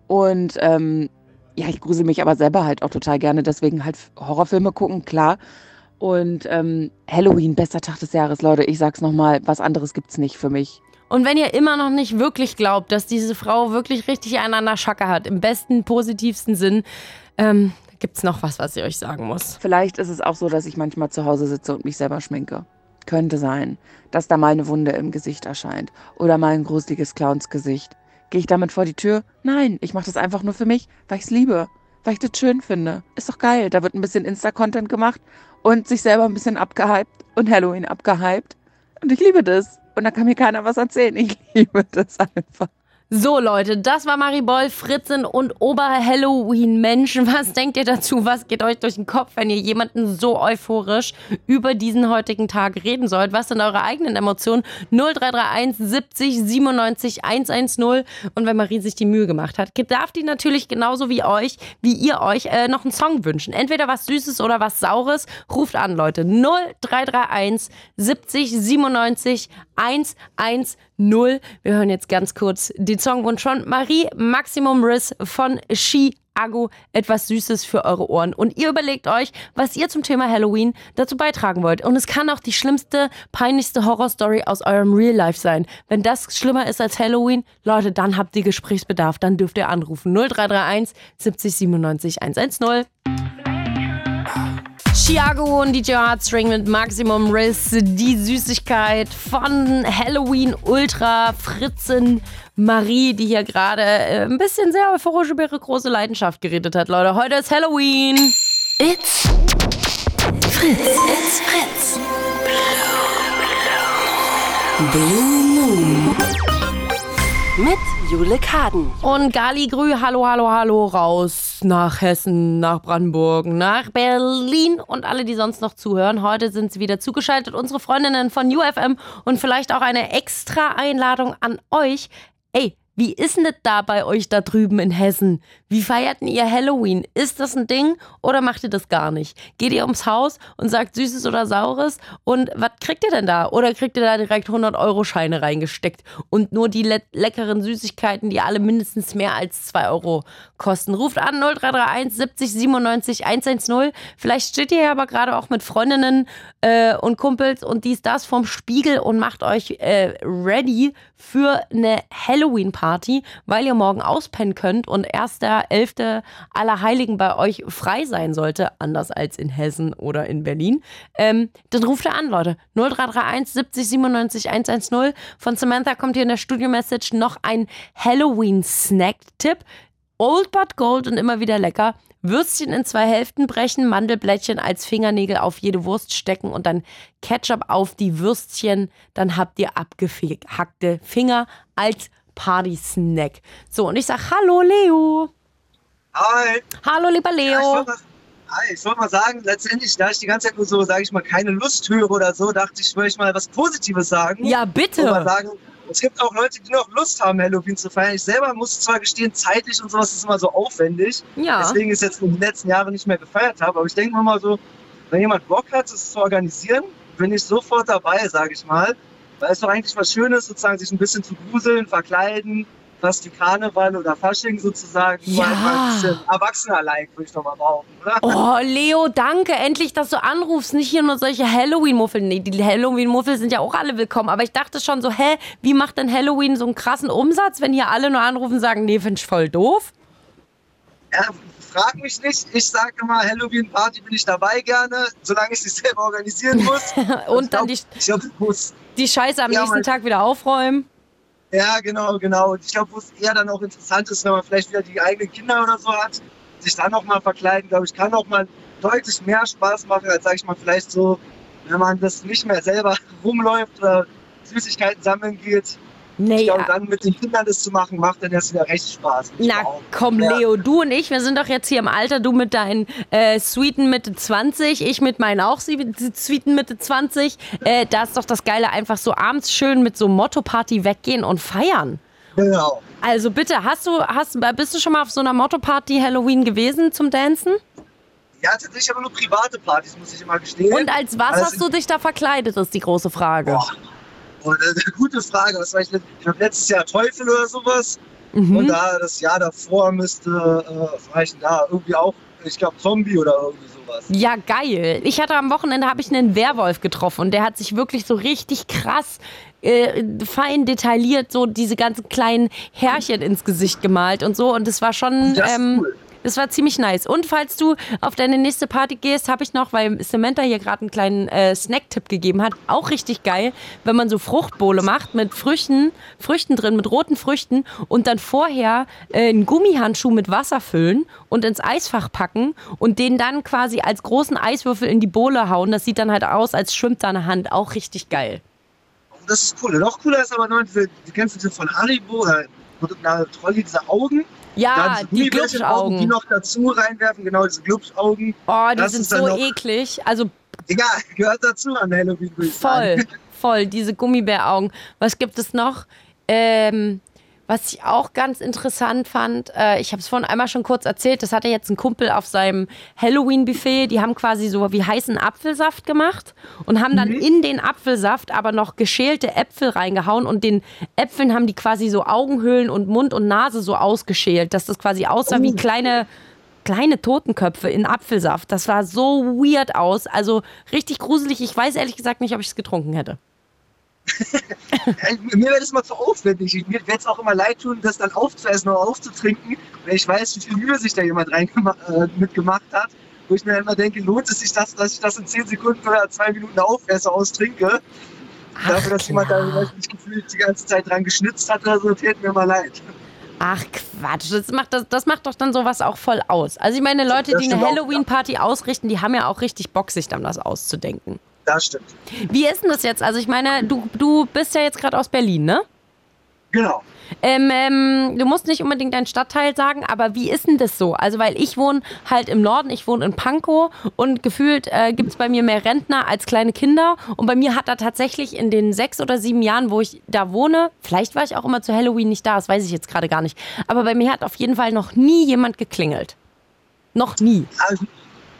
Und ähm, ja, ich grusel mich aber selber halt auch total gerne, deswegen halt Horrorfilme gucken, klar. Und ähm, Halloween, bester Tag des Jahres, Leute. Ich sag's nochmal, was anderes gibt's nicht für mich. Und wenn ihr immer noch nicht wirklich glaubt, dass diese Frau wirklich richtig einen an der Schacke hat, im besten, positivsten Sinn, ähm, gibt's noch was, was ich euch sagen muss. Vielleicht ist es auch so, dass ich manchmal zu Hause sitze und mich selber schminke. Könnte sein, dass da mal eine Wunde im Gesicht erscheint oder mal ein gruseliges Clownsgesicht. Gehe ich damit vor die Tür? Nein, ich mache das einfach nur für mich, weil ich es liebe, weil ich das schön finde. Ist doch geil. Da wird ein bisschen Insta-Content gemacht und sich selber ein bisschen abgehypt und Halloween abgehypt. Und ich liebe das. Und da kann mir keiner was erzählen. Ich liebe das einfach. So, Leute, das war Maribol, Fritzen und Ober-Halloween-Menschen. Was denkt ihr dazu? Was geht euch durch den Kopf, wenn ihr jemanden so euphorisch über diesen heutigen Tag reden sollt? Was sind eure eigenen Emotionen? 0331 70 97 110. Und wenn Marie sich die Mühe gemacht hat, darf die natürlich genauso wie euch, wie ihr euch, äh, noch einen Song wünschen. Entweder was Süßes oder was Saures. Ruft an, Leute. 0331 70 97 110. Wir hören jetzt ganz kurz den Songwunsch von Marie Maximum Riss von She Agu, etwas Süßes für eure Ohren. Und ihr überlegt euch, was ihr zum Thema Halloween dazu beitragen wollt. Und es kann auch die schlimmste, peinlichste Horrorstory aus eurem Real Life sein. Wenn das schlimmer ist als Halloween, Leute, dann habt ihr Gesprächsbedarf. Dann dürft ihr anrufen. 0331 70 97 110. Chiago und DJ Heartstring mit Maximum Riss, die Süßigkeit von Halloween Ultra Fritzen Marie, die hier gerade äh, ein bisschen sehr euphorisch über ihre große Leidenschaft geredet hat, Leute. Heute ist Halloween. It's Fritz. It's Fritz. Blue Moon. Mit Jule Kaden. Und Gali Grü, hallo, hallo, hallo, raus nach Hessen, nach Brandenburg, nach Berlin und alle, die sonst noch zuhören. Heute sind sie wieder zugeschaltet, unsere Freundinnen von UFM und vielleicht auch eine extra Einladung an euch. Ey, wie ist denn das da bei euch da drüben in Hessen? Wie feierten ihr Halloween? Ist das ein Ding oder macht ihr das gar nicht? Geht ihr ums Haus und sagt Süßes oder Saures? Und was kriegt ihr denn da? Oder kriegt ihr da direkt 100 Euro Scheine reingesteckt und nur die le leckeren Süßigkeiten, die alle mindestens mehr als 2 Euro kosten? Ruft an 0331 70 97 110. Vielleicht steht ihr ja aber gerade auch mit Freundinnen äh, und Kumpels und dies, das vom Spiegel und macht euch äh, ready für eine Halloween-Party, weil ihr morgen auspennen könnt und erst der 11. Allerheiligen bei euch frei sein sollte, anders als in Hessen oder in Berlin. Ähm, dann ruft ihr an, Leute. 0331 70 97 110. Von Samantha kommt hier in der Studio-Message noch ein Halloween-Snack-Tipp. Old but gold und immer wieder lecker. Würstchen in zwei Hälften brechen, Mandelblättchen als Fingernägel auf jede Wurst stecken und dann Ketchup auf die Würstchen. Dann habt ihr abgehackte Finger als Party-Snack. So, und ich sag Hallo, Leo. Hi. Hallo, lieber Leo. Ja, ich wollte mal, hi, ich wollte mal sagen, letztendlich, da ich die ganze Zeit nur so, sage ich mal, keine Lust höre oder so, dachte ich, ich wollte mal was Positives sagen. Ja, bitte. Mal sagen, es gibt auch Leute, die noch Lust haben, Halloween zu feiern. Ich selber muss zwar gestehen, zeitlich und sowas ist immer so aufwendig. Ja. Deswegen ist jetzt in den letzten Jahren nicht mehr gefeiert habe. Aber ich denke mir mal so, wenn jemand Bock hat, es zu organisieren, bin ich sofort dabei, sage ich mal. Weil es doch eigentlich was Schönes, sozusagen sich ein bisschen zu gruseln, verkleiden, fast wie Karneval oder Fasching sozusagen. Ja. Ein bisschen erwachsener-like, würde ich doch mal behaupten, oder? Oh, Leo, danke. Endlich, dass du anrufst. Nicht hier nur solche Halloween-Muffel. Nee, die Halloween-Muffel sind ja auch alle willkommen. Aber ich dachte schon so, hä, wie macht denn Halloween so einen krassen Umsatz, wenn hier alle nur anrufen und sagen, nee, find ich voll doof? Ja, frag mich nicht. Ich sage immer, Halloween-Party bin ich dabei gerne, solange ich sie selber organisieren muss. Und dann die, ich glaub, muss. die Scheiße am Ja, nächsten Tag wieder aufräumen. Ja, genau, genau. Und ich glaube, wo es eher dann auch interessant ist, wenn man vielleicht wieder die eigenen Kinder oder so hat, sich dann noch mal verkleiden, glaube ich, kann auch mal deutlich mehr Spaß machen, als, sag ich mal, vielleicht so, wenn man das nicht mehr selber rumläuft oder Süßigkeiten sammeln geht. Nee, ich glaube, ja. dann mit den Kindern das zu machen, macht dann erst wieder recht Spaß. Na komm, Ja. Leo, du und ich, wir sind doch jetzt hier im Alter, du mit deinen äh, sweeten Mitte 20, ich mit meinen auch sweeten Mitte 20. Äh, da ist doch das Geile, einfach so abends schön mit so Motto-Party weggehen und feiern. Genau. Also bitte, hast du, hast, bist du schon mal auf so einer Motto-Party Halloween gewesen zum Dancen? Ja, tatsächlich aber nur private Partys, muss ich immer gestehen. Und als was Also, hast du dich da verkleidet, ist die große Frage. Boah. Und, äh, gute Frage. Was war ich, let- ich glaube, letztes Jahr Teufel oder sowas. Mhm. Und da das Jahr davor müsste, äh, war ich denn da? Irgendwie auch, ich glaube, Zombie oder irgendwie sowas. Ja, geil. Ich hatte am Wochenende habe ich einen Werwolf getroffen und der hat sich wirklich so richtig krass äh, fein detailliert so diese ganzen kleinen Härchen ins Gesicht gemalt und so und das war schon Das ist ähm, cool. Das war ziemlich nice. Und falls du auf deine nächste Party gehst, habe ich noch, weil Samantha hier gerade einen kleinen äh, Snack-Tipp gegeben hat, auch richtig geil, wenn man so Fruchtbowle macht mit Früchten, Früchten drin, mit roten Früchten und dann vorher äh, einen Gummihandschuh mit Wasser füllen und ins Eisfach packen und den dann quasi als großen Eiswürfel in die Bowle hauen. Das sieht dann halt aus, als schwimmt da eine Hand. Auch richtig geil. Das ist cool. Noch cooler ist aber noch die kennst du diese von Haribo oder na, Trolli, diese Augen. Ja, diese die Gummibärchenaugen, Die Glubschaugen. noch dazu reinwerfen, genau diese Glubschaugen. Oh, die Das sind so eklig. Also Egal, gehört dazu an Halloween, Voll, voll, diese Gummibäraugen. Was gibt es noch? Ähm, was ich auch ganz interessant fand, äh, ich habe es vorhin einmal schon kurz erzählt, das hatte jetzt ein Kumpel auf seinem Halloween-Buffet, die haben quasi so wie heißen Apfelsaft gemacht und haben dann in den Apfelsaft aber noch geschälte Äpfel reingehauen und den Äpfeln haben die quasi so Augenhöhlen und Mund und Nase so ausgeschält, dass das quasi aussah wie kleine kleine Totenköpfe in Apfelsaft. Das sah so weird aus. Also richtig gruselig. Ich weiß ehrlich gesagt nicht, ob ich es getrunken hätte. Mir wäre das mal zu aufwendig. Ich- Mir wäre es auch immer leid tun, das dann aufzuessen oder aufzutrinken, wenn ich weiß, wie viel Mühe sich da jemand rein äh, mitgemacht hat. Wo ich mir immer denke, lohnt es sich das, dass ich das in 10 Sekunden oder 2 Minuten aufesse, austrinke? Dafür, dass jemand da nicht gefühlt die ganze Zeit dran geschnitzt hat oder so, täte mir mal leid. Ach Quatsch, das macht, das, das macht doch dann sowas auch voll aus. Also ich meine, Leute, Das die eine Halloween-Party ausrichten, die haben ja auch richtig Bock, sich dann was auszudenken. Das stimmt. Wie ist denn das jetzt? Also ich meine, du, du bist ja jetzt gerade aus Berlin, ne? Genau. Ähm, ähm, du musst nicht unbedingt deinen Stadtteil sagen, aber wie ist denn das so? Also, weil ich wohne halt im Norden, ich wohne in Pankow und gefühlt äh, gibt es bei mir mehr Rentner als kleine Kinder. Und bei mir hat da tatsächlich in den sechs oder sieben Jahren, wo ich da wohne, vielleicht war ich auch immer zu Halloween nicht da, das weiß ich jetzt gerade gar nicht. Aber bei mir hat auf jeden Fall noch nie jemand geklingelt. Noch nie. Also,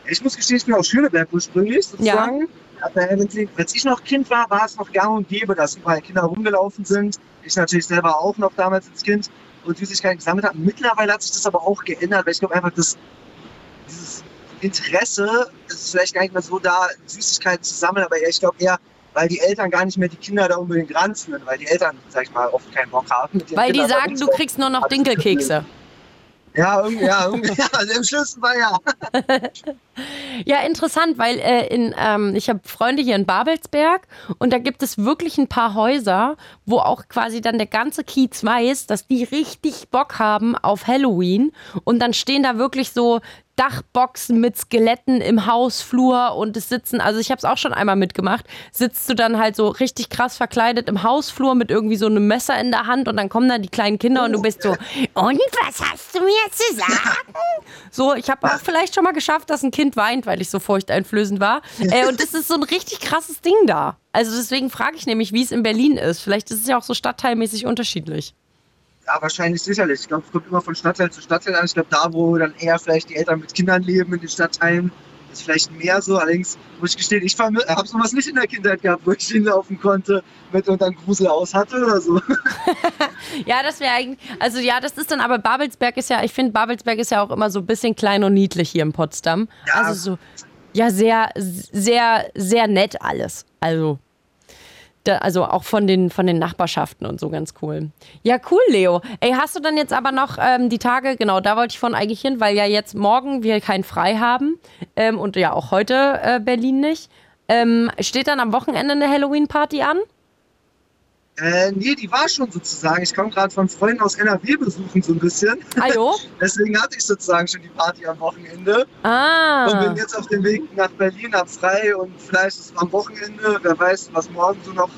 ich muss gestehen, ich bin aus Schöneberg ursprünglich, sozusagen. Irgendwie, als ich noch Kind war, war es noch gang und gäbe, dass überall Kinder rumgelaufen sind. Ich natürlich selber auch noch damals als Kind und Süßigkeiten gesammelt habe. Mittlerweile hat sich das aber auch geändert, weil ich glaube einfach, dass dieses Interesse ist vielleicht gar nicht mehr so da, Süßigkeiten zu sammeln, aber ich glaube eher, weil die Eltern gar nicht mehr die Kinder da unbedingt ranführen, weil die Eltern, sag ich mal, oft keinen Bock haben. Weil die Kindern sagen, du kriegst nur noch. Dinkelkekse. Ja, irgendwie, ja, irgendwie, ja, also im schlimmsten Fall ja. Ja, interessant, weil äh, in, ähm, ich habe Freunde hier in Babelsberg und da gibt es wirklich ein paar Häuser, wo auch quasi dann der ganze Kiez weiß, dass die richtig Bock haben auf Halloween und dann stehen da wirklich so Dachboxen mit Skeletten im Hausflur und es sitzen, also ich habe es auch schon einmal mitgemacht, sitzt du dann halt so richtig krass verkleidet im Hausflur mit irgendwie so einem Messer in der Hand und dann kommen da die kleinen Kinder und du bist so, und was hast du mir zu sagen? So, ich habe auch vielleicht schon mal geschafft, dass ein Kind weint, weil ich so furchteinflößend war. Äh, und das ist so ein richtig krasses Ding da. Also deswegen frage ich nämlich, wie es in Berlin ist. Vielleicht ist es ja auch so stadtteilmäßig unterschiedlich. Ja, wahrscheinlich sicherlich. Ich glaube, es kommt immer von Stadtteil zu Stadtteil an. Ich glaube, da, wo dann eher vielleicht die Eltern mit Kindern leben in den Stadtteilen, ist vielleicht mehr so. Allerdings muss ich gestehen, ich habe sowas nicht in der Kindheit gehabt, wo ich hinlaufen konnte mit und dann Grusel aus hatte oder so. Ja, das wäre eigentlich, also ja, das ist dann aber Babelsberg ist ja, ich finde Babelsberg ist ja auch immer so ein bisschen klein und niedlich hier in Potsdam. Ja. Also so, ja, sehr, sehr, sehr nett alles. Also, da, also auch von den, von den Nachbarschaften und so ganz cool. Ja, cool, Leo. Ey, hast du dann jetzt aber noch ähm, die Tage, genau, da wollte ich von eigentlich hin, weil ja jetzt morgen wir kein Frei haben ähm, und ja auch heute äh, Berlin nicht. Ähm, steht dann am Wochenende eine Halloween-Party an? Äh, nee, die war schon sozusagen. Ich komme gerade von Freunden aus NRW besuchen so ein bisschen. Ajo? Deswegen hatte ich sozusagen schon die Party am Wochenende. Ah. Und bin jetzt auf dem Weg nach Berlin, hab frei und vielleicht ist es am Wochenende, wer weiß, was morgen so noch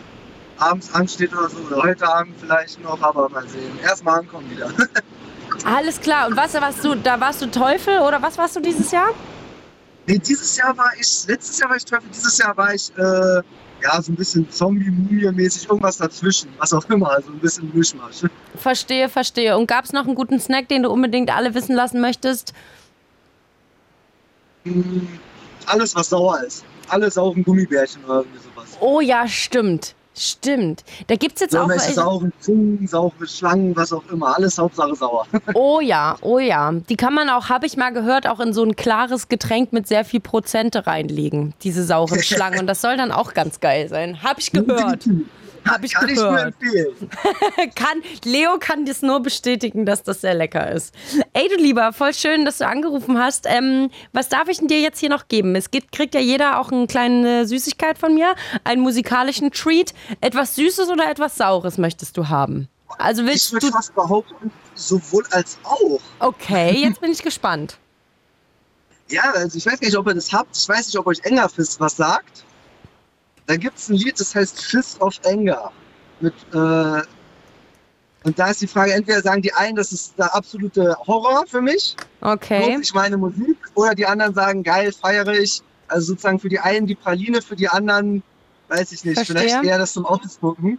abends ansteht oder so, oder heute Abend vielleicht noch, aber mal sehen. Erstmal ankommen wieder. Alles klar. Und was warst du, da warst du Teufel oder was warst du dieses Jahr? nee, dieses Jahr war ich, letztes Jahr war ich Teufel, dieses Jahr war ich äh, ja, so ein bisschen Zombie-Mumie-mäßig, irgendwas dazwischen, was auch immer, also ein bisschen Mischmasch. Verstehe, verstehe. Und gab es noch einen guten Snack, den du unbedingt alle wissen lassen möchtest? Mm, Alles, was sauer ist. Alle sauren Gummibärchen oder irgendwie sowas. Oh ja, stimmt. Stimmt. Da gibt es jetzt auch Irgendwelche welche. sauren Zungen, saure Schlangen, was auch immer. Alles Hauptsache sauer. Oh ja, oh ja. Die kann man auch, habe ich mal gehört, auch in so ein klares Getränk mit sehr viel Prozente reinlegen. Diese sauren Schlangen. Und das soll dann auch ganz geil sein. Habe ich gehört. Habe ich Kann ich nur gehört. empfehlen. kann, Leo kann das nur bestätigen, dass das sehr lecker ist. Ey, du Lieber, voll schön, dass du angerufen hast. Ähm, was darf ich denn dir jetzt hier noch geben? Es gibt, kriegt ja jeder auch eine kleine Süßigkeit von mir, einen musikalischen Treat. Etwas Süßes oder etwas Saures möchtest du haben? Also Ich willst würde du. fast behaupten, sowohl als auch. Okay, jetzt bin ich gespannt. Ja, also ich weiß nicht, ob ihr das habt. Ich weiß nicht, ob euch Engerfist was sagt. Da gibt es ein Lied, das heißt Fist of Anger. Mit, äh, und da ist die Frage, entweder sagen die einen, das ist der absolute Horror für mich, Okay. sich meine Musik, oder die anderen sagen, geil, feiere ich. Also sozusagen für die einen die Praline, für die anderen, weiß ich nicht, Verstehe. vielleicht eher das zum Ausgucken.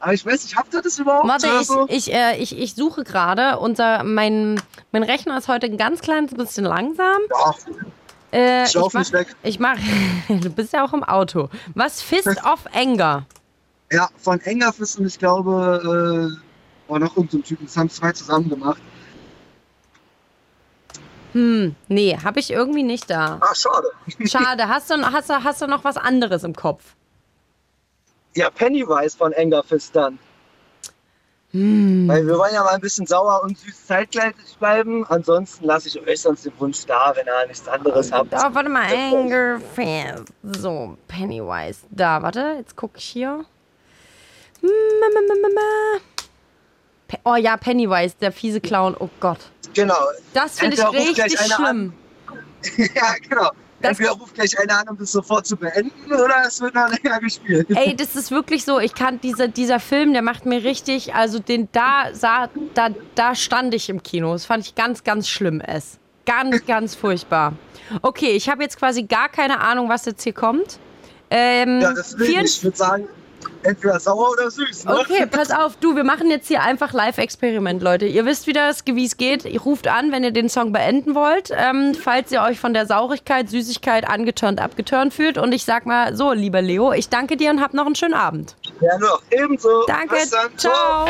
Aber ich weiß nicht, habt ihr das überhaupt? Warte, ich, ich, äh, ich, ich suche gerade. Unser mein, mein Rechner ist heute ein ganz kleines bisschen langsam. Ja, Äh, Ich mach, nicht weg. Ich mach. Du bist ja auch im Auto. Was Fist of Anger? ja, von Engerfist und ich glaube, äh, war noch irgendein Typen, das haben zwei zusammen gemacht. Hm, nee, habe ich irgendwie nicht da. Ah, schade. Schade. Hast du, hast, du, hast du noch was anderes im Kopf? Ja, Pennywise von Engerfist dann. Weil wir wollen ja mal ein bisschen sauer und süß zeitgleich bleiben. Ansonsten lasse ich euch sonst den Wunsch da, wenn ihr nichts anderes habt. Da, warte mal, Anger Fist. So, Pennywise. Da, warte, jetzt gucke ich hier. Hm, Oh ja, Pennywise, der fiese Clown. Oh Gott. Genau. Das finde ich richtig schlimm. ja, genau. Entweder ruft gleich einer an, um das sofort zu beenden, oder es wird noch länger gespielt. Ey, das ist wirklich so. Ich kann dieser, dieser Film, der macht mir richtig, also den da sah, da, da stand ich im Kino. Das fand ich ganz, ganz schlimm es. Ganz, ganz furchtbar. Okay, ich habe jetzt quasi gar keine Ahnung, was jetzt hier kommt. Ähm, Ja, deswegen, vielen- ich würde sagen, entweder sauer oder süß. Ne? Okay, pass auf, du, wir machen jetzt hier einfach Live-Experiment, Leute. Ihr wisst, wie das, wie es geht. Ihr ruft an, wenn ihr den Song beenden wollt. Ähm, falls ihr euch von der Saurigkeit, Süßigkeit angeturnt, abgeturnt fühlt. Und ich sag mal so, lieber Leo, ich danke dir und hab noch einen schönen Abend. Ja, noch ebenso. Danke, Bis dann. ciao.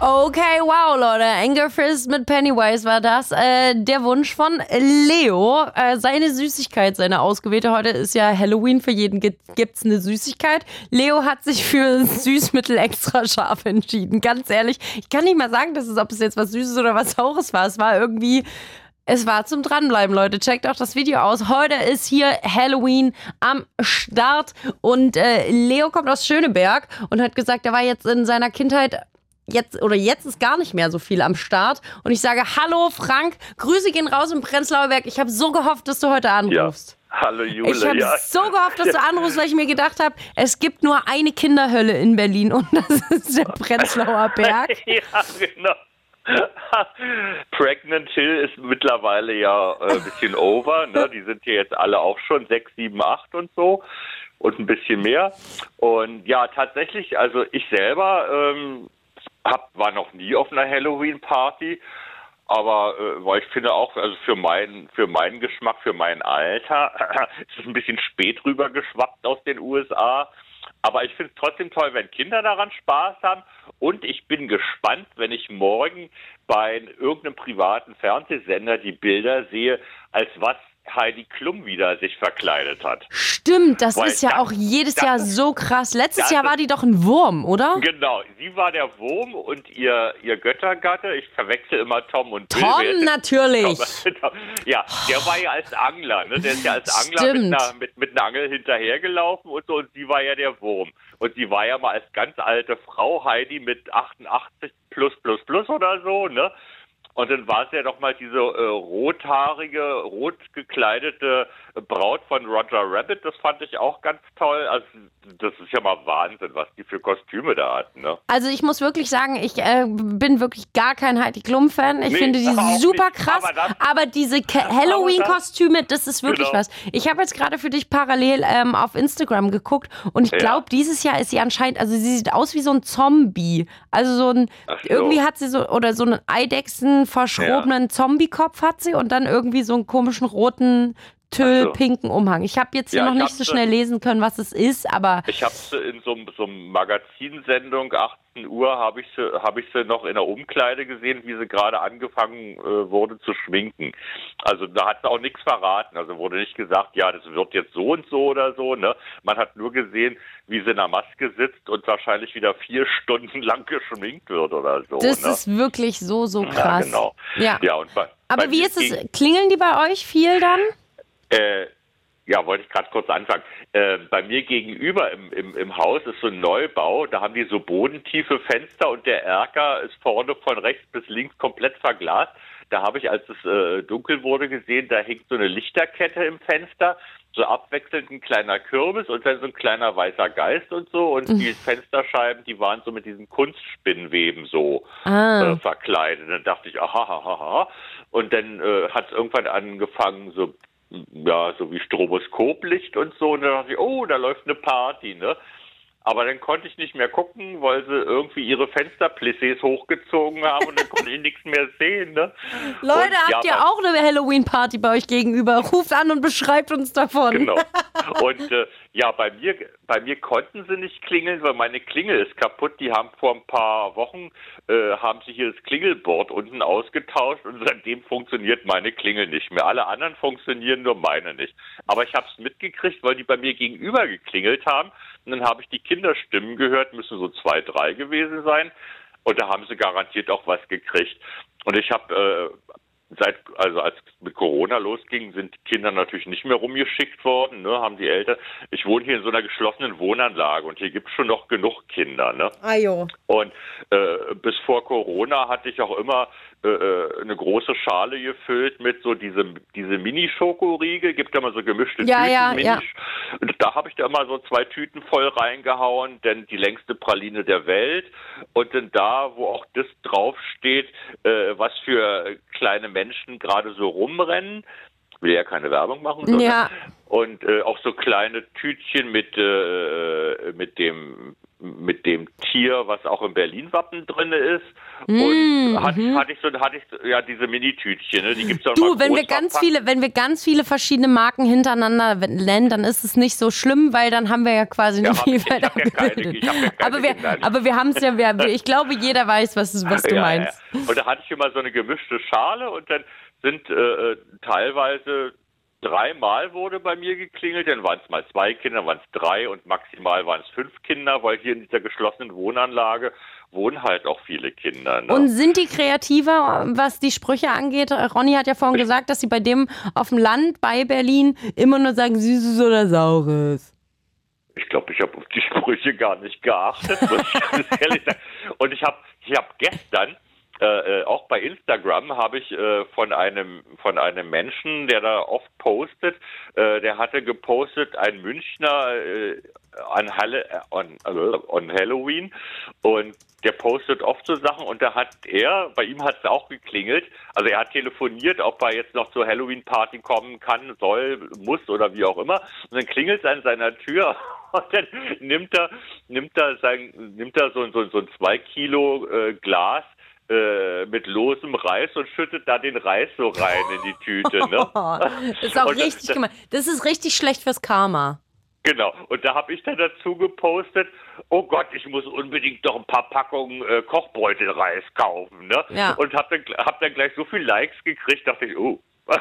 Okay, wow, Leute. Angerfist mit Pennywise war das. Äh, der Wunsch von Leo. Äh, seine Süßigkeit, seine ausgewählte. Heute ist ja Halloween. Für jeden gibt es eine Süßigkeit. Leo hat sich für Süßmittel extra scharf entschieden. Ganz ehrlich, ich kann nicht mal sagen, dass es, ob es jetzt was Süßes oder was Saures war. Es war irgendwie. Es war zum Dranbleiben, Leute. Checkt auch das Video aus. Heute ist hier Halloween am Start und äh, Leo kommt aus Schöneberg und hat gesagt, er war jetzt in seiner Kindheit jetzt oder jetzt ist gar nicht mehr so viel am Start. Und ich sage, hallo Frank, Grüße gehen raus im Prenzlauer Berg. Ich habe so gehofft, dass du heute anrufst. Hallo Jule, Ich habe ja. so gehofft, dass du anrufst, weil ich mir gedacht habe, es gibt nur eine Kinderhölle in Berlin und das ist der Prenzlauer Berg. ja, genau. Pregnant Hill ist mittlerweile ja äh, ein bisschen over. Ne? Die sind hier jetzt alle auch schon sechs, sieben, acht und so und ein bisschen mehr. Und ja, tatsächlich, also ich selber ähm, hab, war noch nie auf einer Halloween-Party. Aber äh, weil ich finde auch, also für meinen, für meinen Geschmack, für mein Alter, ist es ein bisschen spät rüber geschwappt aus den USA. Aber ich finde es trotzdem toll, wenn Kinder daran Spaß haben. Und ich bin gespannt, wenn ich morgen bei irgendeinem privaten Fernsehsender die Bilder sehe, als was Heidi Klum wieder sich verkleidet hat. Stimmt, das Weil ist ja das- auch jedes das- Jahr so krass. Letztes Jahr war die doch ein Wurm, oder? Genau, sie war der Wurm und ihr, ihr Göttergatte, ich verwechsel immer Tom und Bill. Tom, denn- natürlich. Tom, ja, der war ja als Angler, ne? der ist ja als Angler mit einer, mit, mit einer Angel hinterhergelaufen und so und sie war ja der Wurm. Und sie war ja mal als ganz alte Frau Heidi mit 88 plus plus plus oder so, ne? Und dann war es ja doch mal diese äh, rothaarige, rot gekleidete Braut von Roger Rabbit. Das fand ich auch ganz toll. Also das ist ja mal Wahnsinn, was die für Kostüme da hatten. Ne? Also ich muss wirklich sagen, ich äh, bin wirklich gar kein Heidi Klum-Fan. Ich Nee, finde die super nicht. krass. Aber das- Aber diese Halloween-Kostüme, das ist wirklich Genau. was. Ich habe jetzt gerade für dich parallel ähm, auf Instagram geguckt und ich Ja. glaube, dieses Jahr ist sie anscheinend, also sie sieht aus wie so ein Zombie. Also so ein, so. irgendwie hat sie so, oder so einen Eidechsen verschrobenen Zombie-Kopf hat sie und dann irgendwie so einen komischen roten, tüll-pinken Umhang. Ich habe jetzt hier Ja, noch ich nicht so schnell lesen können, was es ist, aber Ich habe sie in so, einem- so einem Magazinsendung, 18 Uhr, habe ich, sie- hab ich sie noch in der Umkleide gesehen, wie sie gerade angefangen äh, wurde zu schminken. Also da hat sie auch nichts verraten. Also wurde nicht gesagt, ja, das wird jetzt so und so oder so. Ne? Man hat nur gesehen, wie sie in der Maske sitzt und wahrscheinlich wieder vier Stunden lang geschminkt wird oder so. das ne? ist wirklich so, so Ja, krass. genau. Ja. Ja, und bei, Aber bei wie ist es? Klingeln die bei euch viel dann? Äh, ja, wollte ich gerade kurz anfangen. Äh, bei mir gegenüber im, im, im Haus ist so ein Neubau, da haben die so bodentiefe Fenster und der Erker ist vorne von rechts bis links komplett verglast. Da habe ich, als es äh, dunkel wurde, gesehen, da hängt so eine Lichterkette im Fenster, so abwechselnd ein kleiner Kürbis und dann so ein kleiner weißer Geist und so. Und die Fensterscheiben, die waren so mit diesen Kunstspinnweben so Ah. äh, verkleidet. Dann dachte ich, aha, aha, aha. Und dann äh, hat es irgendwann angefangen, so ja, so wie Stroboskoplicht und so. Und dann dachte ich, oh, da läuft eine Party, ne? Aber dann konnte ich nicht mehr gucken, weil sie irgendwie ihre Fensterplissés hochgezogen haben und dann konnte ich nichts mehr sehen, ne? Leute, Und, habt ja, ihr auch eine Halloween-Party bei euch gegenüber? Ruft an und beschreibt uns davon. Genau. Und äh, ja, bei mir, bei mir konnten sie nicht klingeln, weil meine Klingel ist kaputt. Die haben vor ein paar Wochen äh, haben sie hier das Klingelboard unten ausgetauscht und seitdem funktioniert meine Klingel nicht mehr. Alle anderen funktionieren, nur meine nicht. Aber ich habe es mitgekriegt, weil die bei mir gegenüber geklingelt haben. Und dann habe ich die Kinderstimmen gehört, müssen so zwei, drei gewesen sein. Und da haben sie garantiert auch was gekriegt. Und ich habe äh, seit, also als mit Corona losging, sind die Kinder natürlich nicht mehr rumgeschickt worden, ne, haben die Eltern. Ich wohne hier in so einer geschlossenen Wohnanlage und hier gibt es schon noch genug Kinder, ne. Ajo. Und äh, bis vor Corona hatte ich auch immer äh, äh, eine große Schale gefüllt mit so diese, diese Mini-Schokoriegel, gibt ja immer so gemischte Ja, Tüten. ja, Mini ja. Und da habe ich da immer so zwei Tüten voll reingehauen, denn die längste Praline der Welt und dann da, wo auch das draufsteht, äh, was für kleine Menschen gerade so rumrennen. Ich will ja keine Werbung machen. sondern- Ja. Und äh, auch so kleine Tütchen mit, äh, mit dem mit dem Tier, was auch im Berlin-Wappen drin ist. Und Mm, hatte, mhm. hatte ich so, hatte ich so, ja diese Mini-Tütchen, ne? die gibt's auch Du, wenn wir ganz viele, wenn wir ganz viele verschiedene Marken hintereinander nennen, dann ist es nicht so schlimm, weil dann haben wir ja quasi eine Ja, ich- ich Vielfalt ja keine- ich hab ja keine aber wir, genannt. aber wir haben es ja, wir, ich glaube, jeder weiß, was, was du ja, meinst. Ja. Und da hatte ich immer so eine gemischte Schale und dann sind äh, äh, teilweise dreimal wurde bei mir geklingelt, dann waren es mal zwei Kinder, waren es drei und maximal waren es fünf Kinder, weil hier in dieser geschlossenen Wohnanlage wohnen halt auch viele Kinder. Ne? Und sind die kreativer, was die Sprüche angeht? Ronny hat ja vorhin gesagt, dass sie bei dem auf dem Land bei Berlin immer nur sagen, süßes oder saures. Ich glaube, ich habe auf die Sprüche gar nicht geachtet, muss ich ganz ehrlich sagen. Und ich habe ich hab gestern, äh, äh, auch bei Instagram, habe ich äh, von einem von einem Menschen, der da oft postet, äh, der hatte gepostet, ein Münchner äh, an, Halle, äh, on, also on Halloween und der postet oft so Sachen und da hat er, bei ihm hat es auch geklingelt, also er hat telefoniert, ob er jetzt noch zur Halloween-Party kommen kann, soll, muss oder wie auch immer. Und dann klingelt es an seiner Tür und dann nimmt er, nimmt er sein, nimmt er so, so, so ein zwei Kilo Glas äh, mit losem Reis und schüttet da den Reis so rein in die Tüte. Ne? Das ist auch Und das- richtig gemein. Das ist richtig schlecht fürs Karma. Genau. Und da habe ich dann dazu gepostet, oh Gott, ich muss unbedingt noch ein paar Packungen äh, Kochbeutelreis kaufen. Ne? Ja. Und habe dann, hab dann gleich so viel Likes gekriegt, dachte ich, oh,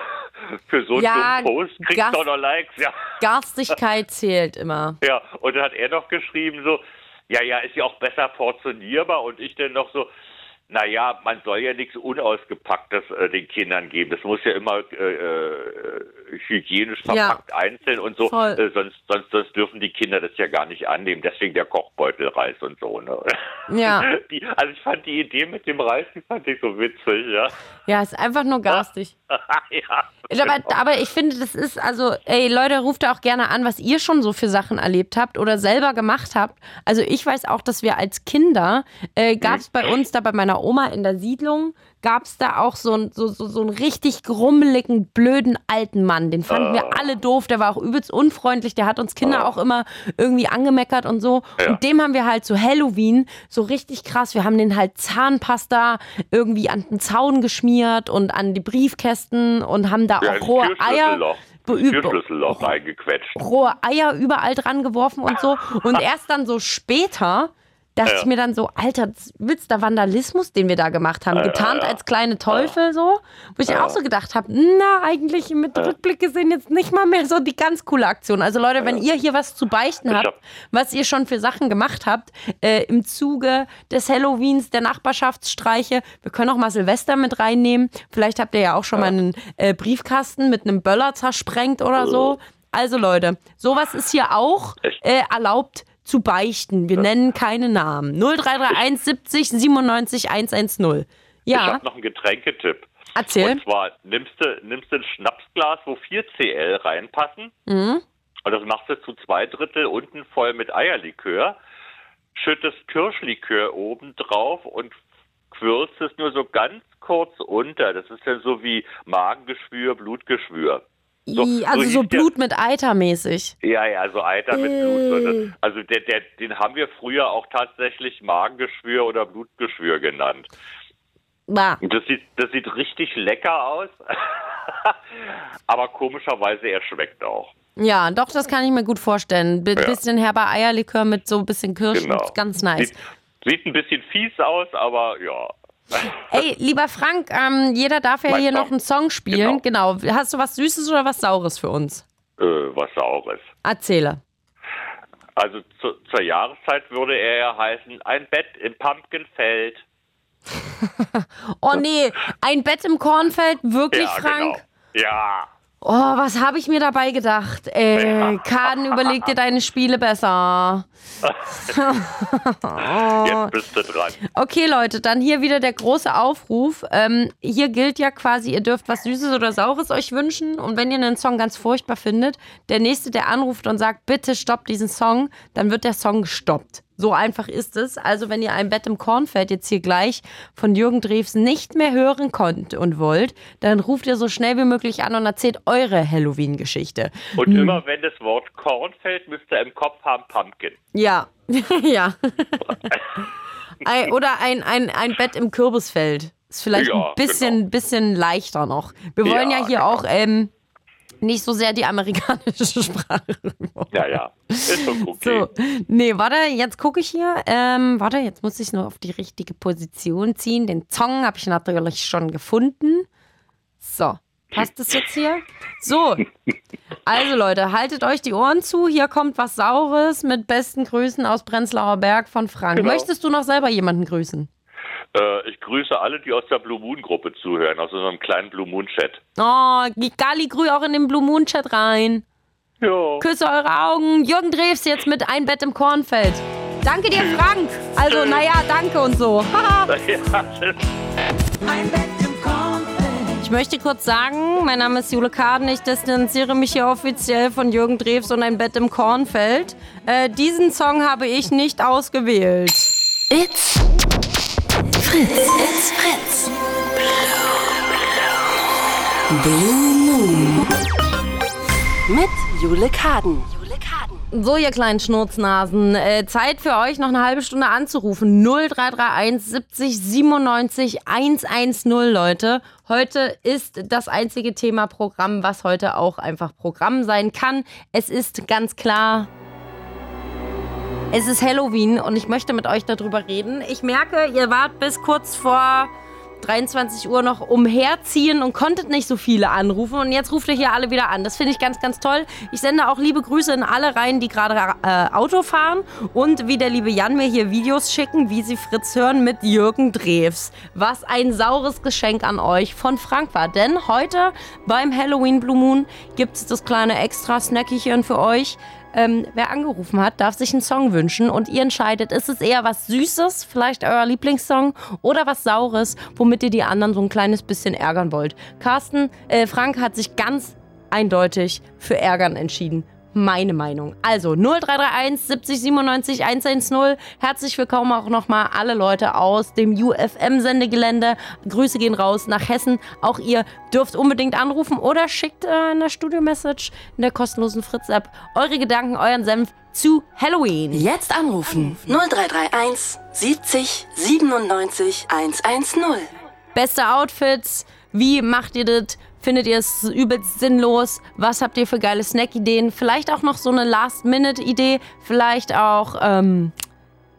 für so einen Ja, dummen Post kriegst Gast- du noch Likes. Ja. Garstigkeit zählt immer. ja. Und dann hat er noch geschrieben so, ja, ja, ist ja auch besser portionierbar. Und ich dann noch so, naja, man soll ja nichts Unausgepacktes äh, den Kindern geben. Das muss ja immer äh, äh, hygienisch verpackt einzeln und so. Äh, sonst, sonst, sonst dürfen die Kinder das ja gar nicht annehmen. Deswegen der Kochbeutelreis und so. Ne? Ja. Die, also ich fand die Idee mit dem Reis, die fand ich so witzig, ja. Ja, ist einfach nur garstig. ja. Aber, aber ich finde, das ist, also, ey, Leute, ruft da auch gerne an, was ihr schon so für Sachen erlebt habt oder selber gemacht habt. Also ich weiß auch, dass wir als Kinder, äh, gab es bei uns da bei meiner Oma in der Siedlung, gab es da auch so, ein, so, so, so einen richtig grummeligen, blöden alten Mann. Den fanden wir alle doof, der war auch übelst unfreundlich, der hat uns Kinder auch immer irgendwie angemeckert und so. Und dem haben wir halt zu Halloween so richtig krass, wir haben den halt Zahnpasta irgendwie an den Zaun geschmiert und an die Briefkästen und haben da Ja, auch rohe Eier. Türschlüsselloch reingequetscht. rohe Eier überall dran geworfen und so. Und erst dann so später dachte Ja. ich mir dann so, Alter, willst der Vandalismus, den wir da gemacht haben, Ja, getarnt ja. als kleine Teufel so, wo ich auch so gedacht habe, na, eigentlich mit Rückblick gesehen jetzt nicht mal mehr so die ganz coole Aktion. Also Leute, wenn ihr hier was zu beichten Ich habt, hab- was ihr schon für Sachen gemacht habt, äh, im Zuge des Halloweens, der Nachbarschaftsstreiche, wir können auch mal Silvester mit reinnehmen. Vielleicht habt ihr ja auch schon mal einen äh, Briefkasten mit einem Böller zersprengt oder so. Also Leute, sowas ist hier auch äh, erlaubt zu beichten. Wir nennen keine Namen. 0331 70 97 110. Ich Ja, habe noch einen Getränketipp. erzähl. Und zwar nimmst du, nimmst du ein Schnapsglas, wo 4 CL reinpassen. Mhm. Und das machst du zu zwei Drittel unten voll mit Eierlikör. Schüttest Kirschlikör oben drauf und quirlst es nur so ganz kurz unter. Das ist dann so wie Magengeschwür, Blutgeschwür. So- I- also so so hieß der- Blut mit Eiter mäßig. Ja, ja, so Eiter mit Blut. Das- Also der, der, den haben wir früher auch tatsächlich Magengeschwür oder Blutgeschwür genannt. Bah. Das sieht, das sieht richtig lecker aus. Aber komischerweise, er schmeckt auch. Ja, doch, das kann ich mir gut vorstellen. Bi Ja. Bisschen herber Eierlikör mit so ein bisschen Kirschen, Genau. ganz nice. Sieht, sieht ein bisschen fies aus, aber ja. Ey, lieber Frank, ähm, jeder darf ja Mein hier Song. noch einen Song spielen. Genau. Hast du was Süßes oder was Saures für uns? Äh, was Saures. Erzähle. Also zu, zur Jahreszeit würde er ja heißen, ein Bett im Pumpkinfeld. Oh nee, ein Bett im Kornfeld, wirklich, ja, Frank? Genau. Ja. Oh, was habe ich mir dabei gedacht? Ey, Kaden, überleg dir deine Spiele besser. Jetzt bist du dran. Okay, Leute, dann hier wieder der große Aufruf. Ähm, hier gilt ja quasi, ihr dürft was Süßes oder Saures euch wünschen. Und wenn ihr einen Song ganz furchtbar findet, der Nächste, der anruft und sagt, bitte stoppt diesen Song, dann wird der Song gestoppt. So einfach ist es. Also, wenn ihr ein Bett im Kornfeld jetzt hier gleich von Jürgen Drews nicht mehr hören konnt und wollt, dann ruft ihr so schnell wie möglich an und erzählt eure Halloween-Geschichte. Und immer wenn das Wort Korn fällt, müsst ihr im Kopf haben Pumpkin. Ja, ja. Ein, oder ein, ein, ein Bett im Kürbisfeld. Ist vielleicht Ja, ein bisschen, bisschen leichter noch. Wir wollen ja, Ja, hier genau. auch ähm, nicht so sehr die amerikanische Sprache. Ja, ja. Ist okay. So, nee, warte, jetzt gucke ich hier. Ähm, warte, jetzt muss ich nur auf die richtige Position ziehen. Den Song habe ich natürlich schon gefunden. So, passt das jetzt hier? So, also Leute, haltet euch die Ohren zu. Hier kommt was Saures mit besten Grüßen aus Prenzlauer Berg von Frank. Genau. Möchtest du noch selber jemanden grüßen? Äh, ich grüße alle, die aus der Blue Moon Gruppe zuhören, aus unserem kleinen Blue Moon Chat. Oh, Gali, grüß auch in den Blue Moon Chat rein. Ja. Küsse eure Augen. Jürgen Drews jetzt mit Ein Bett im Kornfeld. Danke dir, Frank. Also, naja, danke und so. Haha. ja, tschüss. Ich möchte kurz sagen, mein Name ist Jule Kaden. Ich distanziere mich hier offiziell von Jürgen Drews und Ein Bett im Kornfeld. Äh, diesen Song habe ich nicht ausgewählt. It's Fritz. It's Fritz. Blue Moon. Mit Jule Kaden. So, ihr kleinen Schnurznasen, äh, Zeit für euch noch eine halbe Stunde anzurufen. 0331 70 97 110, Leute. Heute ist das einzige Thema Programm, was heute auch einfach Programm sein kann. Es ist ganz klar, es ist Halloween und ich möchte mit euch darüber reden. Ich merke, ihr wart bis kurz vor 23 Uhr noch umherziehen und konntet nicht so viele anrufen. Und jetzt ruft ihr hier alle wieder an. Das finde ich ganz, ganz toll. Ich sende auch liebe Grüße in alle rein, die gerade äh, Auto fahren. Und wie der liebe Jan mir hier Videos schicken, wie sie Fritz hören mit Jürgen Drews. Was ein saures Geschenk an euch von Frank war. Denn heute beim Halloween Blue Moon gibt es das kleine Extra-Snackchen für euch. Ähm, wer angerufen hat, darf sich einen Song wünschen und ihr entscheidet, ist es eher was Süßes, vielleicht euer Lieblingssong, oder was Saures, womit ihr die anderen so ein kleines bisschen ärgern wollt. Carsten, äh, Frank hat sich ganz eindeutig für Ärgern entschieden meine Meinung. Also 0331 70 97 110. Herzlich willkommen auch nochmal alle Leute aus dem UFM-Sendegelände. Grüße gehen raus nach Hessen. Auch ihr dürft unbedingt anrufen oder schickt äh, eine Studio-Message in der kostenlosen Fritz-App eure Gedanken, euren Senf zu Halloween. Jetzt anrufen 0331 70 97 110. Beste Outfits. Wie macht ihr das? Findet ihr es übelst sinnlos? Was habt ihr für geile Snack-Ideen? Vielleicht auch noch so eine Last-Minute-Idee? Vielleicht auch, ähm,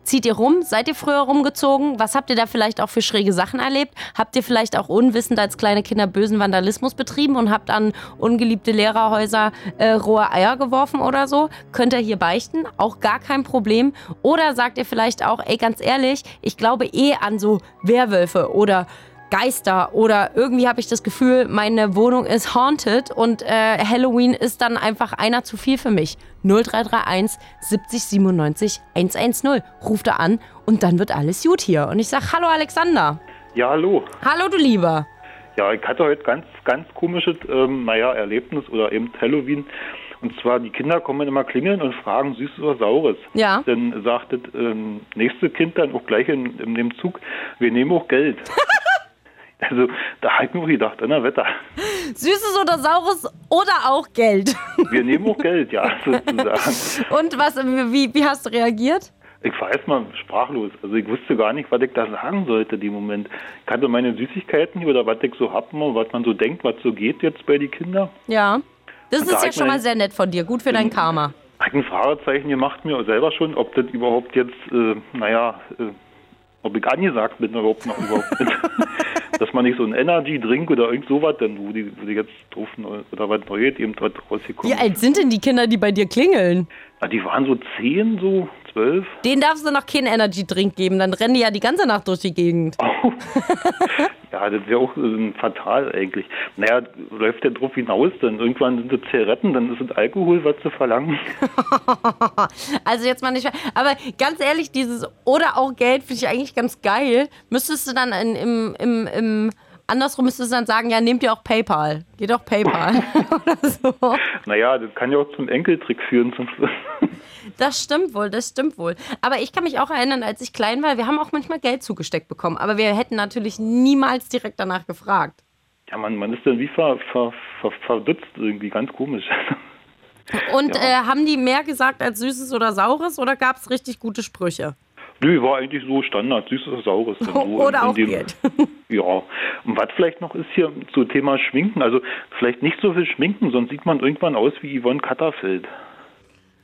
zieht ihr rum? Seid ihr früher rumgezogen? Was habt ihr da vielleicht auch für schräge Sachen erlebt? Habt ihr vielleicht auch unwissend als kleine Kinder bösen Vandalismus betrieben und habt an ungeliebte Lehrerhäuser äh, rohe Eier geworfen oder so? Könnt ihr hier beichten? Auch gar kein Problem. Oder sagt ihr vielleicht auch, ey, ganz ehrlich, ich glaube eh an so Werwölfe oder Geister oder irgendwie habe ich das Gefühl, meine Wohnung ist haunted und äh, Halloween ist dann einfach einer zu viel für mich. 0331 70 97 110. Ruft da an und dann wird alles gut hier. Und ich sage Hallo Alexander. Ja, hallo. Hallo du Lieber. Ja, ich hatte heute ganz, ganz komisches, ähm, naja, Erlebnis oder eben Halloween. Und zwar, die Kinder kommen immer klingeln und fragen Süßes oder Saures. Ja. Dann sagt das ähm, nächste Kind dann auch gleich in, in dem Zug, wir nehmen auch Geld. Also da habe ich mir gedacht, na Wetter. Süßes oder Saures oder auch Geld. Wir nehmen auch Geld, ja, sozusagen. Und was, wie, wie hast du reagiert? Ich war erstmal sprachlos. Also ich wusste gar nicht, was ich da sagen sollte dem Moment. Ich kannte meine Süßigkeiten oder was ich so hab, was man so denkt, was so geht jetzt bei den Kindern. Ja. Das Und ist da ja schon mal sehr nett von dir. Gut für dein Karma. Ein Fragezeichen gemacht mir selber schon, ob das überhaupt jetzt, äh, naja, äh, ob ich angesagt bin oder überhaupt noch überhaupt bin. Dass man nicht so ein Energy-Drink oder irgend sowas, dann, wo die, wo die jetzt rufen oder was Neues eben dort rausgekommen Wie alt sind denn die Kinder, die bei dir klingeln? Ja, die waren so zehn, so zwölf. Denen darfst du noch keinen Energy-Drink geben, dann rennen die ja die ganze Nacht durch die Gegend. Ja, das wäre auch äh, fatal eigentlich. Naja, läuft ja drauf hinaus, dann irgendwann sind es Zigaretten, dann ist es Alkohol, was zu verlangen. Also jetzt mal nicht. Aber ganz ehrlich, dieses oder auch Geld finde ich eigentlich ganz geil. Müsstest du dann in, im, im, im andersrum müsstest du dann sagen, ja, nehmt ihr auch PayPal. Geht auch PayPal. oder so. Naja, das kann ja auch zum Enkeltrick führen zum Schluss. Das stimmt wohl, das stimmt wohl. Aber ich kann mich auch erinnern, als ich klein war, wir haben auch manchmal Geld zugesteckt bekommen. Aber wir hätten natürlich niemals direkt danach gefragt. Ja, man, man ist dann wie ver, ver, ver, verdutzt irgendwie, ganz komisch. Und Ja. äh, haben die mehr gesagt als Süßes oder Saures oder gab es richtig gute Sprüche? Nö, war eigentlich so Standard, süßes oder saures. so Oder in auch dem, Geld. Ja, und was vielleicht noch ist hier zu Thema Schminken, also vielleicht nicht so viel Schminken, sonst sieht man irgendwann aus wie Yvonne Katterfeld.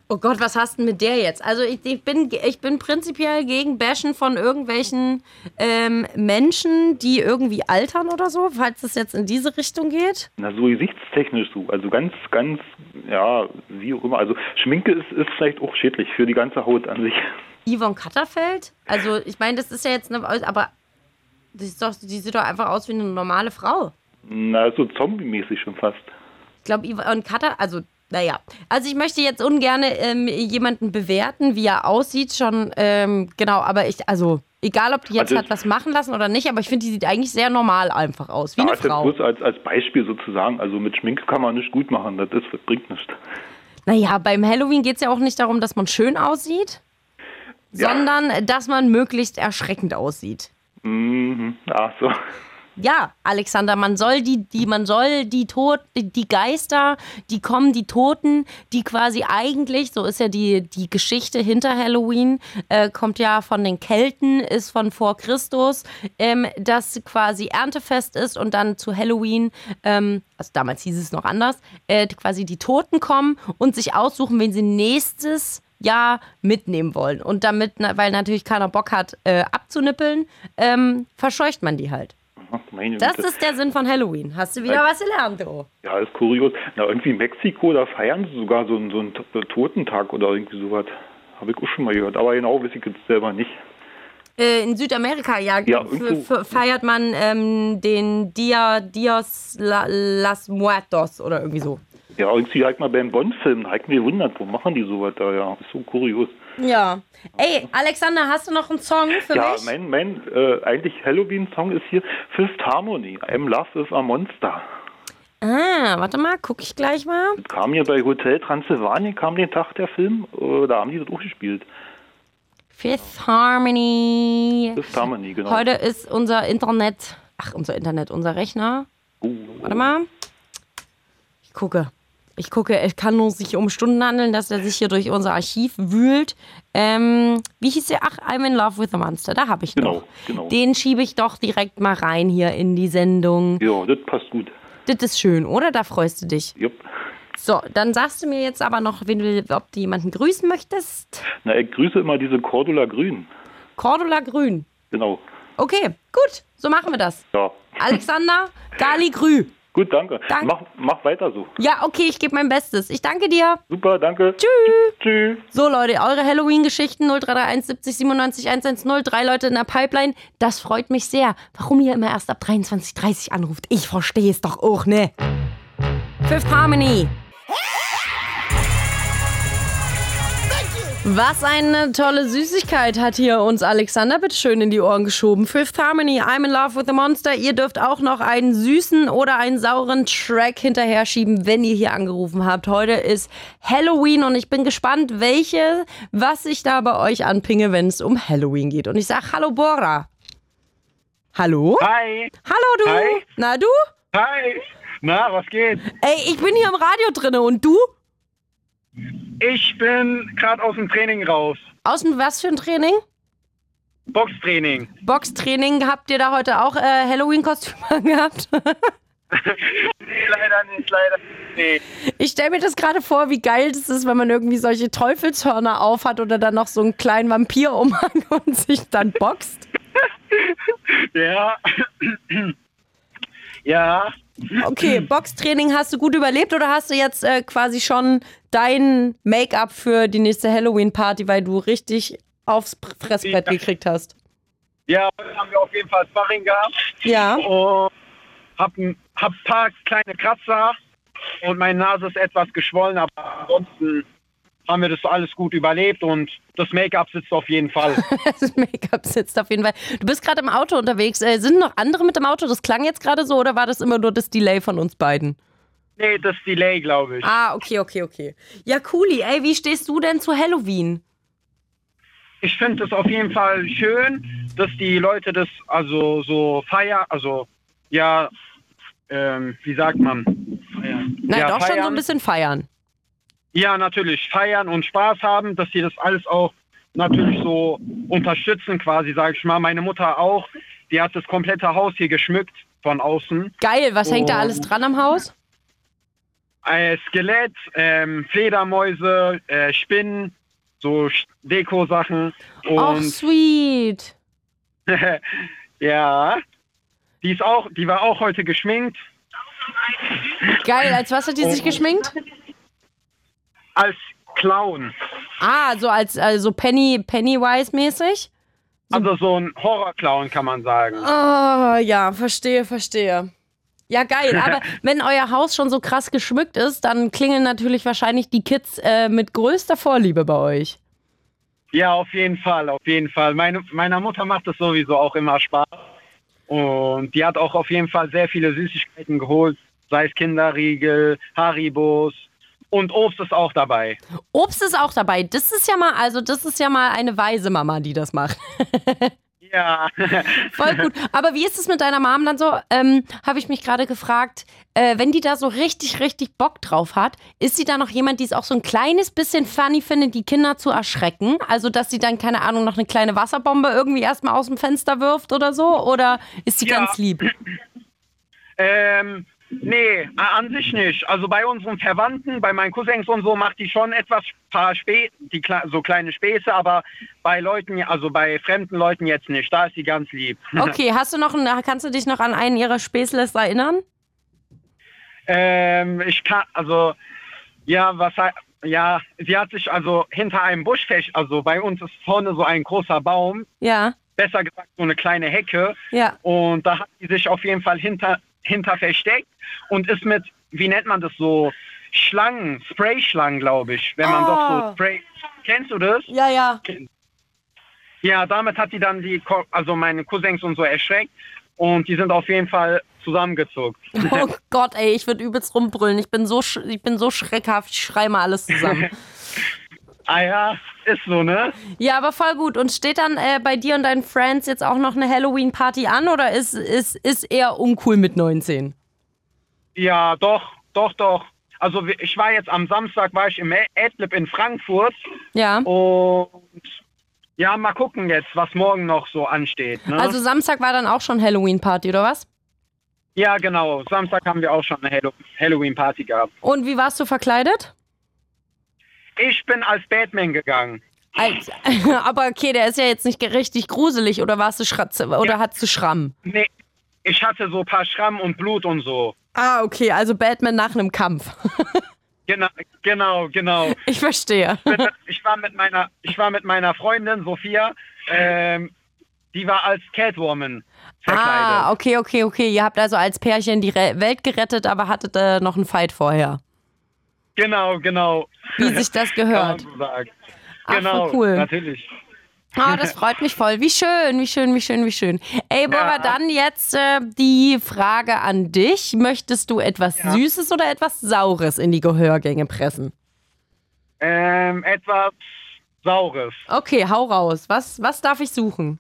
Oh Gott, was hast du denn mit der jetzt? Also ich, ich, bin, ich bin prinzipiell gegen Bashen von irgendwelchen ähm, Menschen, die irgendwie altern oder so, falls es jetzt in diese Richtung geht. Na, so gesichtstechnisch so, also ganz, ganz, ja, wie auch immer. Also Schminke ist, ist vielleicht auch schädlich für die ganze Haut an sich. Yvonne Katterfeld? Also ich meine, das ist ja jetzt eine, aber die, ist doch, die sieht doch einfach aus wie eine normale Frau. Na, so zombie-mäßig schon fast. Ich glaube, Yvonne Katter, also naja. Also ich möchte jetzt ungern ähm, jemanden bewerten, wie er aussieht, schon, ähm, genau, aber ich, also egal, ob die jetzt Also- hat was machen lassen oder nicht, aber ich finde, die sieht eigentlich sehr normal einfach aus, wie ja, eine jetzt Frau. bloß als, als Beispiel sozusagen, also mit Schminke kann man nicht gut machen, das, ist, das bringt nichts. Naja, beim Halloween geht es ja auch nicht darum, dass man schön aussieht, Ja. sondern dass man möglichst erschreckend aussieht. Mhm, ach so. Ja, Alexander, man soll die, die, man soll die Tod, die Geister, die kommen, die Toten, die quasi eigentlich, so ist ja die, die Geschichte hinter Halloween, äh, kommt ja von den Kelten, ist von vor Christus, ähm, das quasi Erntefest ist und dann zu Halloween, ähm, also damals hieß es noch anders, äh, quasi die Toten kommen und sich aussuchen, wen sie nächstes Jahr mitnehmen wollen. Und damit, weil natürlich keiner Bock hat, äh, abzunippeln, ähm, verscheucht man die halt. Meine Das Güte. ist der Sinn von Halloween. Hast du wieder was gelernt, du? Ja, ist kurios. Na, irgendwie in Mexiko, da feiern sie sogar so einen, so einen T- Totentag oder irgendwie sowas. Habe ich auch schon mal gehört. Aber genau weiß ich jetzt selber nicht. Äh, in Südamerika, ja, Ja, feiert man ähm, den Dia Dios La, Las Muertos oder irgendwie so. Ja, irgendwie halt mal beim Bond-Film, da ich mich gewundert, wo machen die sowas da, ja. Ist so kurios. Ja. Ey, Alexander, hast du noch einen Song für ja, mich? mein, mein äh, eigentlich Halloween-Song ist hier Fifth Harmony, I'm Love is a Monster. Ah, warte mal, guck ich gleich mal. Kam hier bei Hotel Transylvanien, kam den Tag der Film, äh, da haben die das auch gespielt. Fifth Harmony. Fifth Harmony, genau. Heute ist unser Internet, ach, unser Internet, unser Rechner. Warte mal. Ich gucke. Ich gucke, es kann nur sich um Stunden handeln, dass er sich hier durch unser Archiv wühlt. Ähm, wie hieß der? Ach, I'm in love with a monster. Da habe ich Genau, noch. genau. Den schiebe ich doch direkt mal rein hier in die Sendung. Ja, das passt gut. Das ist schön, oder? Da freust du dich. Jupp. So, dann sagst du mir jetzt aber noch, wenn du, ob du jemanden grüßen möchtest. Na, ich grüße immer diese Cordula Grün. Cordula Grün. Genau. Okay, gut, so machen wir das. Ja. Alexander Gali Grü. Gut, danke. Danke. Mach, mach weiter so. Ja, okay, ich gebe mein Bestes. Ich danke dir. Super, danke. Tschüss. Tschüss. So, Leute, eure Halloween-Geschichten 0331 70 97 110. Drei Leute in der Pipeline. Das freut mich sehr. Warum ihr immer erst ab 23.30 anruft, ich verstehe es doch auch, ne? Fifth Harmony. Was eine tolle Süßigkeit hat hier uns Alexander bitte schön in die Ohren geschoben. Fifth Harmony, I'm in love with the monster. Ihr dürft auch noch einen süßen oder einen sauren Track hinterher schieben, wenn ihr hier angerufen habt. Heute ist Halloween und ich bin gespannt, welche, was ich da bei euch anpinge, wenn es um Halloween geht. Und ich sag Hallo Bora. Hallo? Hi. Hallo du. Hi. Na du? Hi. Na, was geht? Ey, ich bin hier im Radio drinne und du? Ich bin gerade aus dem Training raus. Aus dem was für ein Training? Boxtraining. Boxtraining. Habt ihr da heute auch äh, Halloween-Kostüm angehabt? Nee, leider nicht, leider nicht. Ich stelle mir das gerade vor, wie geil das ist, wenn man irgendwie solche Teufelshörner aufhat oder dann noch so einen kleinen Vampir-Umhang und sich dann boxt. Ja. ja. Okay, Boxtraining hast du gut überlebt oder hast du jetzt äh, quasi schon dein Make-up für die nächste Halloween-Party, weil du richtig aufs Fressbrett gekriegt hast? Ja, heute haben wir auf jeden Fall Sparring gehabt. Ja. Und hab ein hab paar kleine Kratzer und meine Nase ist etwas geschwollen, aber ansonsten haben wir das alles gut überlebt und das Make-up sitzt auf jeden Fall. Das Make-up sitzt auf jeden Fall. Du bist gerade im Auto unterwegs. Äh, sind noch andere mit dem Auto? Das klang jetzt gerade so oder war das immer nur das Delay von uns beiden? nee, das Delay, glaube ich. Ah, okay, okay, okay. Ja, cooli. Ey, wie stehst du denn zu Halloween? ich finde es auf jeden Fall schön, dass die Leute das also so feiern, also ja, ähm, wie sagt man? Feiern. Na, ja, doch schon so feiern. ein bisschen feiern. Ja, natürlich feiern und Spaß haben, dass sie das alles auch natürlich so unterstützen, quasi, sage ich mal. Meine Mutter auch, die hat das komplette Haus hier geschmückt von außen. Geil, was hängt da Und- alles dran am Haus? Äh, Skelett, ähm, Fledermäuse, äh, Spinnen, so Deko-Sachen. Ach, Und sweet. ja, die ist auch, die war auch heute geschminkt. Geil, als was hat die sich Oh. geschminkt? Als Clown. Ah, so als also Penny Pennywise-mäßig? Also so ein Horror-Clown, kann man sagen. Oh, ja, verstehe, verstehe. Ja, geil. Aber wenn euer Haus schon so krass geschmückt ist, dann klingeln natürlich wahrscheinlich die Kids äh, mit größter Vorliebe bei euch. Ja, auf jeden Fall, auf jeden Fall. Meine, meiner Mutter macht es sowieso auch immer Spaß. Und die hat auch auf jeden Fall sehr viele Süßigkeiten geholt, sei es Kinderriegel, Haribos und Obst ist auch dabei. Obst ist auch dabei. Das ist ja mal, also das ist ja mal eine weise Mama, die das macht. Ja. Voll gut. Aber wie ist es mit deiner Mom dann so? Ähm, Habe ich mich gerade gefragt, äh, wenn die da so richtig, richtig Bock drauf hat, ist sie da noch jemand, die es auch so ein kleines bisschen funny findet, die Kinder zu erschrecken? Also, dass sie dann, keine Ahnung, noch eine kleine Wasserbombe irgendwie erstmal aus dem Fenster wirft oder so? Oder ist sie Ja. ganz lieb? Ähm, Nee, an sich nicht. Also bei unseren Verwandten, bei meinen Cousins und so, macht die schon etwas paar Spä die so kleine Späße, aber bei Leuten, also bei fremden Leuten jetzt nicht. Da ist sie ganz lieb. Okay, hast du noch, einen- kannst du dich noch an einen ihrer Späßles erinnern? ähm, ich kann, also, ja, was, ja, sie hat sich also hinter einem Busch, fest- also bei uns ist vorne so ein großer Baum, Ja, besser gesagt so eine kleine Hecke. ja. Und da hat sie sich auf jeden Fall hinter, hinter versteckt und ist mit, wie nennt man das so, Schlangen, Spray-Schlangen, glaube ich. Wenn man Oh. doch so Spray. Kennst du das? Ja, ja. Ja, damit hat sie dann die, also meine Cousins und so erschreckt und die sind auf jeden Fall zusammengezuckt. Oh Gott, ey, ich würde übelst rumbrüllen. Ich bin so, ich bin so schreckhaft. Ich schrei mal alles zusammen. ah ja, ist so, ne? ja, aber voll gut. Und steht dann äh, bei dir und deinen Friends jetzt auch noch eine Halloween-Party an oder ist, ist, ist eher uncool mit 19? Ja, doch, doch, doch. Also ich war jetzt am Samstag, war ich im Adlib in Frankfurt. Ja. Und ja, mal gucken jetzt, was morgen noch so ansteht. Ne? Also Samstag war dann auch schon Halloween-Party, oder was? ja, genau. Samstag haben wir auch schon eine Hallo- Halloween-Party gehabt. Und wie warst du verkleidet? Ich bin als Batman gegangen. Als, aber okay, der ist ja jetzt nicht richtig gruselig oder warst du Schratze oder hattest du Schramm? Nee, ich hatte so ein paar Schramm und Blut und so. Ah, okay, also Batman nach einem Kampf. Genau, genau, genau. Ich verstehe. Ich, war mit meiner, ich war mit meiner Freundin Sophia. Ähm, die war als Catwoman verkleidet. Ah, okay, okay, okay. Ihr habt also als Pärchen die Welt gerettet, aber hattet äh, noch einen Fight vorher. Genau, genau. Wie sich das gehört. Ach, genau, cool. natürlich. Ah, das freut mich voll. Wie schön, wie schön, wie schön, wie schön. Ey, Bora, Ja. dann jetzt äh, die Frage an dich. Möchtest du etwas Süßes oder etwas Saures in die Gehörgänge pressen? Ähm, etwas Saures. Okay, hau raus. Was, was darf ich suchen?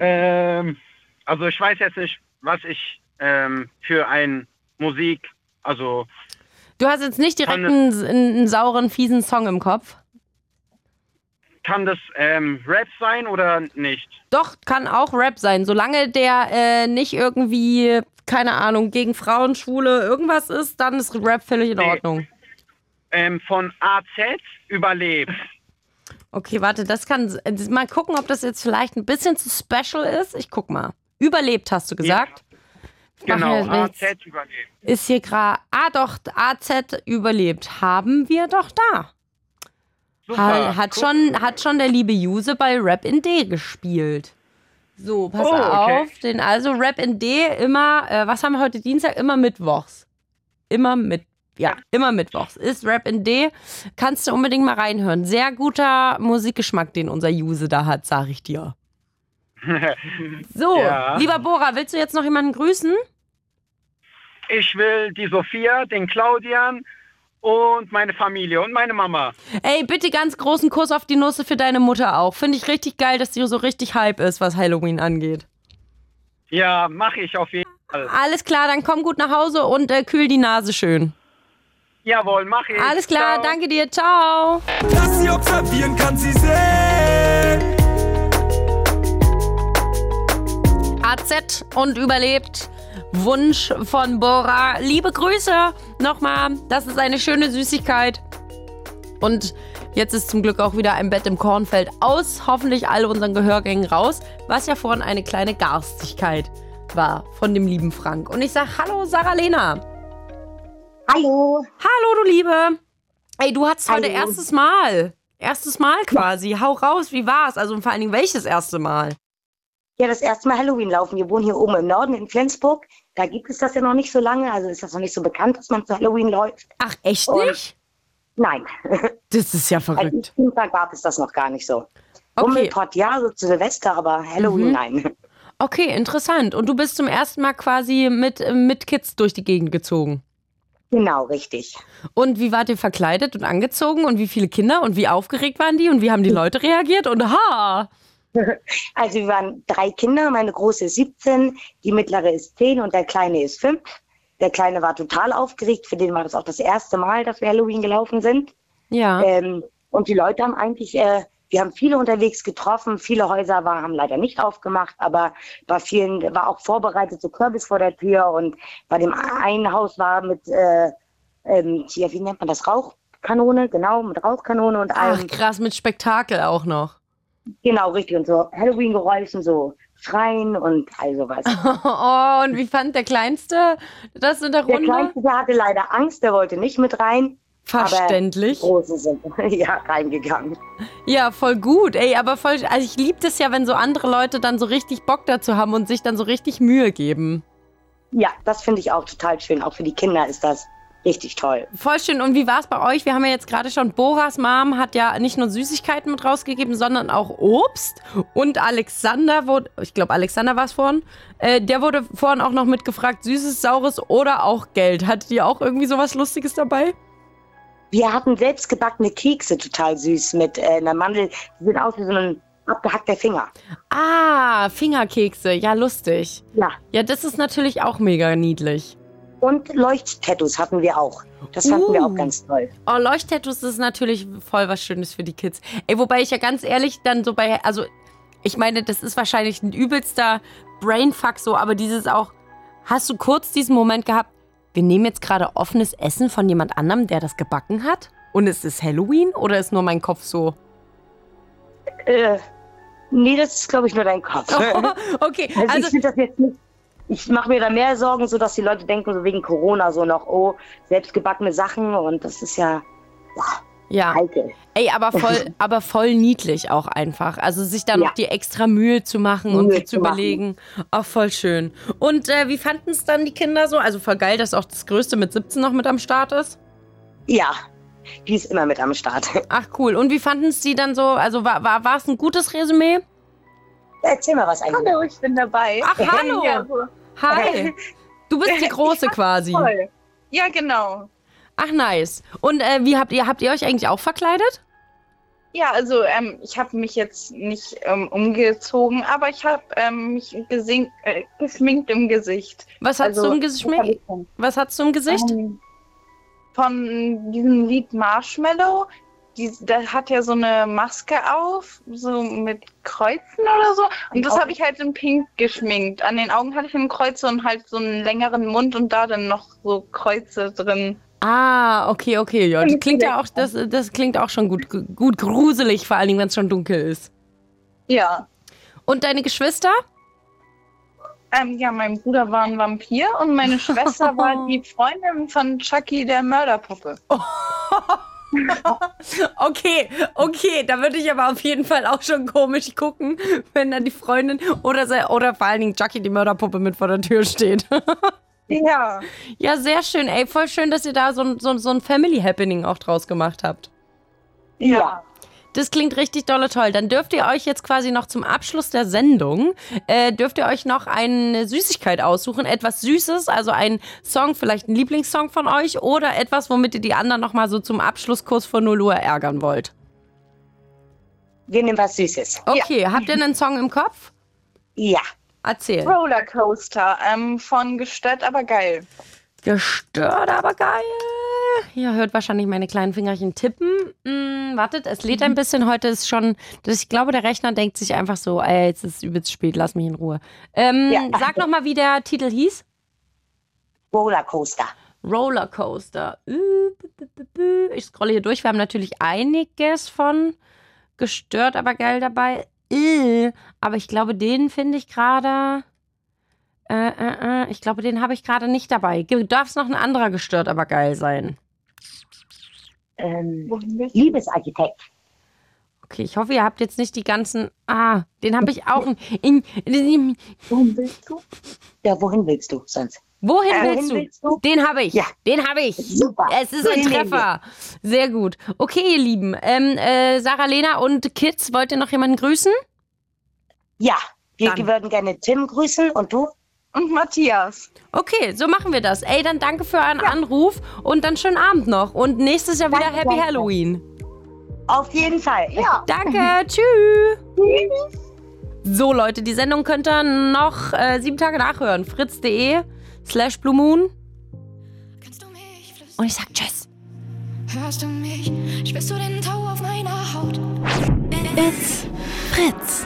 Ähm, also ich weiß jetzt nicht, was ich ähm, für ein Musik, also Du hast jetzt nicht direkt einen, einen sauren, fiesen Song im Kopf. kann das ähm, Rap sein oder nicht? Doch, kann auch Rap sein, solange der äh, nicht irgendwie, keine Ahnung, gegen Frauen, Schwule, irgendwas ist, dann ist Rap völlig in Nee. Ordnung. Ähm, von AZ überlebt. Okay, warte, das kann. Mal gucken, ob das jetzt vielleicht ein bisschen zu special ist. Ich guck mal. Überlebt, hast du gesagt? Genau, AZ überlebt. Ist hier gerade. Ah, doch, AZ überlebt. Haben wir doch da. Super, Ha, hat, cool. schon, hat schon der liebe Juse bei Rap in D gespielt. So, pass Oh, okay. auf. Den, also Rap in D immer, äh, was haben wir heute Dienstag? Immer mittwochs. Immer mit, ja, immer mittwochs. Ist Rap in D. Kannst du unbedingt mal reinhören. Sehr guter Musikgeschmack, den unser Juse da hat, sag ich dir. So, Ja. lieber Bora, willst du jetzt noch jemanden grüßen? Ich will die Sophia, den Claudian und meine Familie und meine Mama. Ey, bitte ganz großen Kuss auf die Nusse für deine Mutter auch. Finde ich richtig geil, dass die so richtig hype ist, was Halloween angeht. Ja, mache ich auf jeden Fall. Alles klar, dann komm gut nach Hause und äh, kühl die Nase schön. Jawohl, mache ich. Alles klar, Ciao. danke dir, ciao. Lass sie observieren, kann sie sehen. AZ und überlebt. Wunsch von Bora. Liebe Grüße nochmal. Das ist eine schöne Süßigkeit. Und jetzt ist zum Glück auch wieder ein Bett im Kornfeld aus. Hoffentlich alle unseren Gehörgängen raus. Was ja vorhin eine kleine Garstigkeit war von dem lieben Frank. Und ich sag Hallo, Sarah Lena. Hallo. Hallo, du Liebe. Ey, du hattest heute Hallo. erstes Mal. Erstes Mal quasi. Hau raus, wie war's? Also vor allen Dingen welches erste Mal? Ja, das erste Mal Halloween laufen. Wir wohnen hier oben im Norden in Flensburg. Da gibt es das ja noch nicht so lange. Also ist das noch nicht so bekannt, dass man zu Halloween läuft. Ach, echt Und- nicht? Nein. Das ist ja verrückt. ich Kind war, gab es das noch gar nicht so. Okay. Rummelpott, ja, so zu Silvester, aber Halloween, Mhm. nein. Okay, interessant. Und du bist zum ersten Mal quasi mit, äh, mit Kids durch die Gegend gezogen. Genau, richtig. Und wie wart ihr verkleidet und angezogen und wie viele Kinder und wie aufgeregt waren die und wie haben die Leute reagiert? Und ha! Also wir waren drei Kinder. Meine große ist 17, die mittlere ist 10 und der kleine ist 5. Der kleine war total aufgeregt. Für den war das auch das erste Mal, dass wir Halloween gelaufen sind. Ja. Ähm, und die Leute haben eigentlich äh, Wir haben viele unterwegs getroffen. Viele Häuser war, haben leider nicht aufgemacht, aber bei vielen war auch vorbereitet, so Kürbis vor der Tür. Und bei dem einen Haus war mit, äh, ähm, hier, wie nennt man das, Rauchkanone, genau, mit Rauchkanone und allem. Ach, krass, mit Spektakel auch noch. Genau, richtig. Und so Halloween-Geräuschen, so Schreien und all sowas. Oh, und wie fand der Kleinste das in der Der Runde? Kleinste, der hatte leider Angst, der wollte nicht mit rein. Verständlich. Aber die Großen sind ja reingegangen. Ja, voll gut. Ey, aber voll. Also ich liebe das ja, wenn so andere Leute dann so richtig Bock dazu haben und sich dann so richtig Mühe geben. Ja, das finde ich auch total schön. Auch für die Kinder ist das richtig toll. Voll schön. Und wie war es bei euch? Wir haben ja jetzt gerade schon, Boras Mom hat ja nicht nur Süßigkeiten mit rausgegeben, sondern auch Obst. Und Alexander wurde, ich glaube, Alexander war es vorhin, äh, der wurde vorhin auch noch mitgefragt, Süßes, Saures oder auch Geld. Hattet ihr auch irgendwie sowas Lustiges dabei? Wir hatten selbstgebackene Kekse, total süß, mit äh, einer Mandel. Die sehen aus wie so ein abgehackter Finger. Ah, Fingerkekse. Ja, lustig. Ja. Ja, das ist natürlich auch mega niedlich. Und Leuchttattoos hatten wir auch. Das fanden wir Uh. auch ganz toll. Oh, Leuchttattoos ist natürlich voll was Schönes für die Kids. Ey, wobei ich ja ganz ehrlich dann so bei, also ich meine, das ist wahrscheinlich ein übelster Brainfuck so, aber dieses auch, hast du kurz diesen Moment gehabt, wir nehmen jetzt gerade offenes Essen von jemand anderem, der das gebacken hat? Und es ist Halloween oder ist nur mein Kopf so? Äh, nee, das ist, glaube ich, nur dein Kopf. okay, also, also- ich finde das jetzt nicht. Ich mache mir da mehr Sorgen, so dass die Leute denken, so wegen Corona, so noch, oh, selbstgebackene Sachen und das ist ja. Ja. Ey, aber voll, aber voll niedlich auch einfach. Also sich da noch Ja. die extra Mühe zu machen und Mühe sich zu zu überlegen. Auch voll schön. Und äh, wie fanden es dann die Kinder so? Also voll geil, dass auch das Größte mit 17 noch mit am Start ist. Ja, die ist immer mit am Start. Ach cool. Und wie fanden es die dann so? Also war, war, war es ein gutes Resümee? Erzähl mal was eigentlich. Hallo, ich bin dabei. Ach, hallo. Ja, so. Hi. Du bist die Große quasi. Voll. Ja, genau. Ach nice. Und äh, wie habt ihr, habt ihr euch eigentlich auch verkleidet? Ja, also ähm, ich habe mich jetzt nicht ähm, umgezogen, aber ich habe ähm, mich gesing äh, geschminkt im Gesicht. Was hast Also, du im Gesicht? Was hast du im Gesicht? Ähm, von diesem Lied Marshmallow. Die, der hat ja so eine Maske auf, so mit Kreuzen oder so. Und das habe ich halt in Pink geschminkt. An den Augen hatte ich ein Kreuz und halt so einen längeren Mund und da dann noch so Kreuze drin. Ah, okay, okay. Ja, das klingt ja auch, das, das klingt auch schon gut, gut gruselig, vor allen Dingen, wenn es schon dunkel ist. Ja. Und deine Geschwister? Ähm, ja, mein Bruder war ein Vampir und meine Schwester war die Freundin von Chucky, der Mörderpuppe. Okay, okay, da würde ich aber auf jeden Fall auch schon komisch gucken, wenn da die Freundin oder, se- oder vor allen Dingen Jackie, die Mörderpuppe, mit vor der Tür steht. Ja. Ja, sehr schön. Ey, voll schön, dass ihr da so, ein- so, so ein Family Happening auch draus gemacht habt. Ja. Das klingt richtig dolle toll. Dann dürft ihr euch jetzt quasi noch zum Abschluss der Sendung, äh, dürft ihr euch noch eine Süßigkeit aussuchen. Etwas Süßes, also ein Song, vielleicht ein Lieblingssong von euch oder etwas, womit ihr die anderen nochmal so zum Abschlusskurs von 0 Uhr ärgern wollt. Wir nehmen was Süßes. Okay, habt ihr einen Song im Kopf? Ja. Erzähl. Rollercoaster ähm, von Gestört, aber geil. Gestört, aber geil. Ihr hört wahrscheinlich meine kleinen Fingerchen tippen. Hm, wartet, es lädt ein bisschen. Heute ist schon, ich glaube, der Rechner denkt sich einfach so, ey, jetzt ist es übelst spät, lass mich in Ruhe. Ähm, Ja. Sag noch mal, wie der Titel hieß. Rollercoaster. Rollercoaster. Ich scrolle hier durch. Wir haben natürlich einiges von gestört, aber geil dabei. Äh, Aber ich glaube, den finde ich gerade. Äh, äh, äh, ich glaube, den habe ich gerade nicht dabei. Darf es noch ein anderer gestört, aber geil sein? Ähm, Liebesarchitekt. Okay, ich hoffe, ihr habt jetzt nicht die ganzen. Ah, den habe ich auch. In, in, wohin willst du? Ja, wohin willst du sonst? Wohin Äh, willst, wohin du? willst du? Den habe ich. Ja. Den habe ich. Super. Es ist ein Den nehmen Treffer. Sehr gut. Okay, ihr Lieben. Ähm, äh, Sarah, Lena und Kids, wollt ihr noch jemanden grüßen? Ja, wir Dann. würden gerne Tim grüßen und du? Und Matthias. Okay, so machen wir das. Ey, dann danke für euren Anruf und dann schönen Abend noch. Und nächstes Jahr wieder Danke, Happy danke. Halloween. Auf jeden Fall. Ja. Danke, tschüss. So, Leute, die Sendung könnt ihr noch äh, sieben Tage nachhören. fritz.de slash Blue Moon. Und ich sag Tschüss. Hörst du mich? Spürst du den Tau auf meiner Haut? It's Fritz.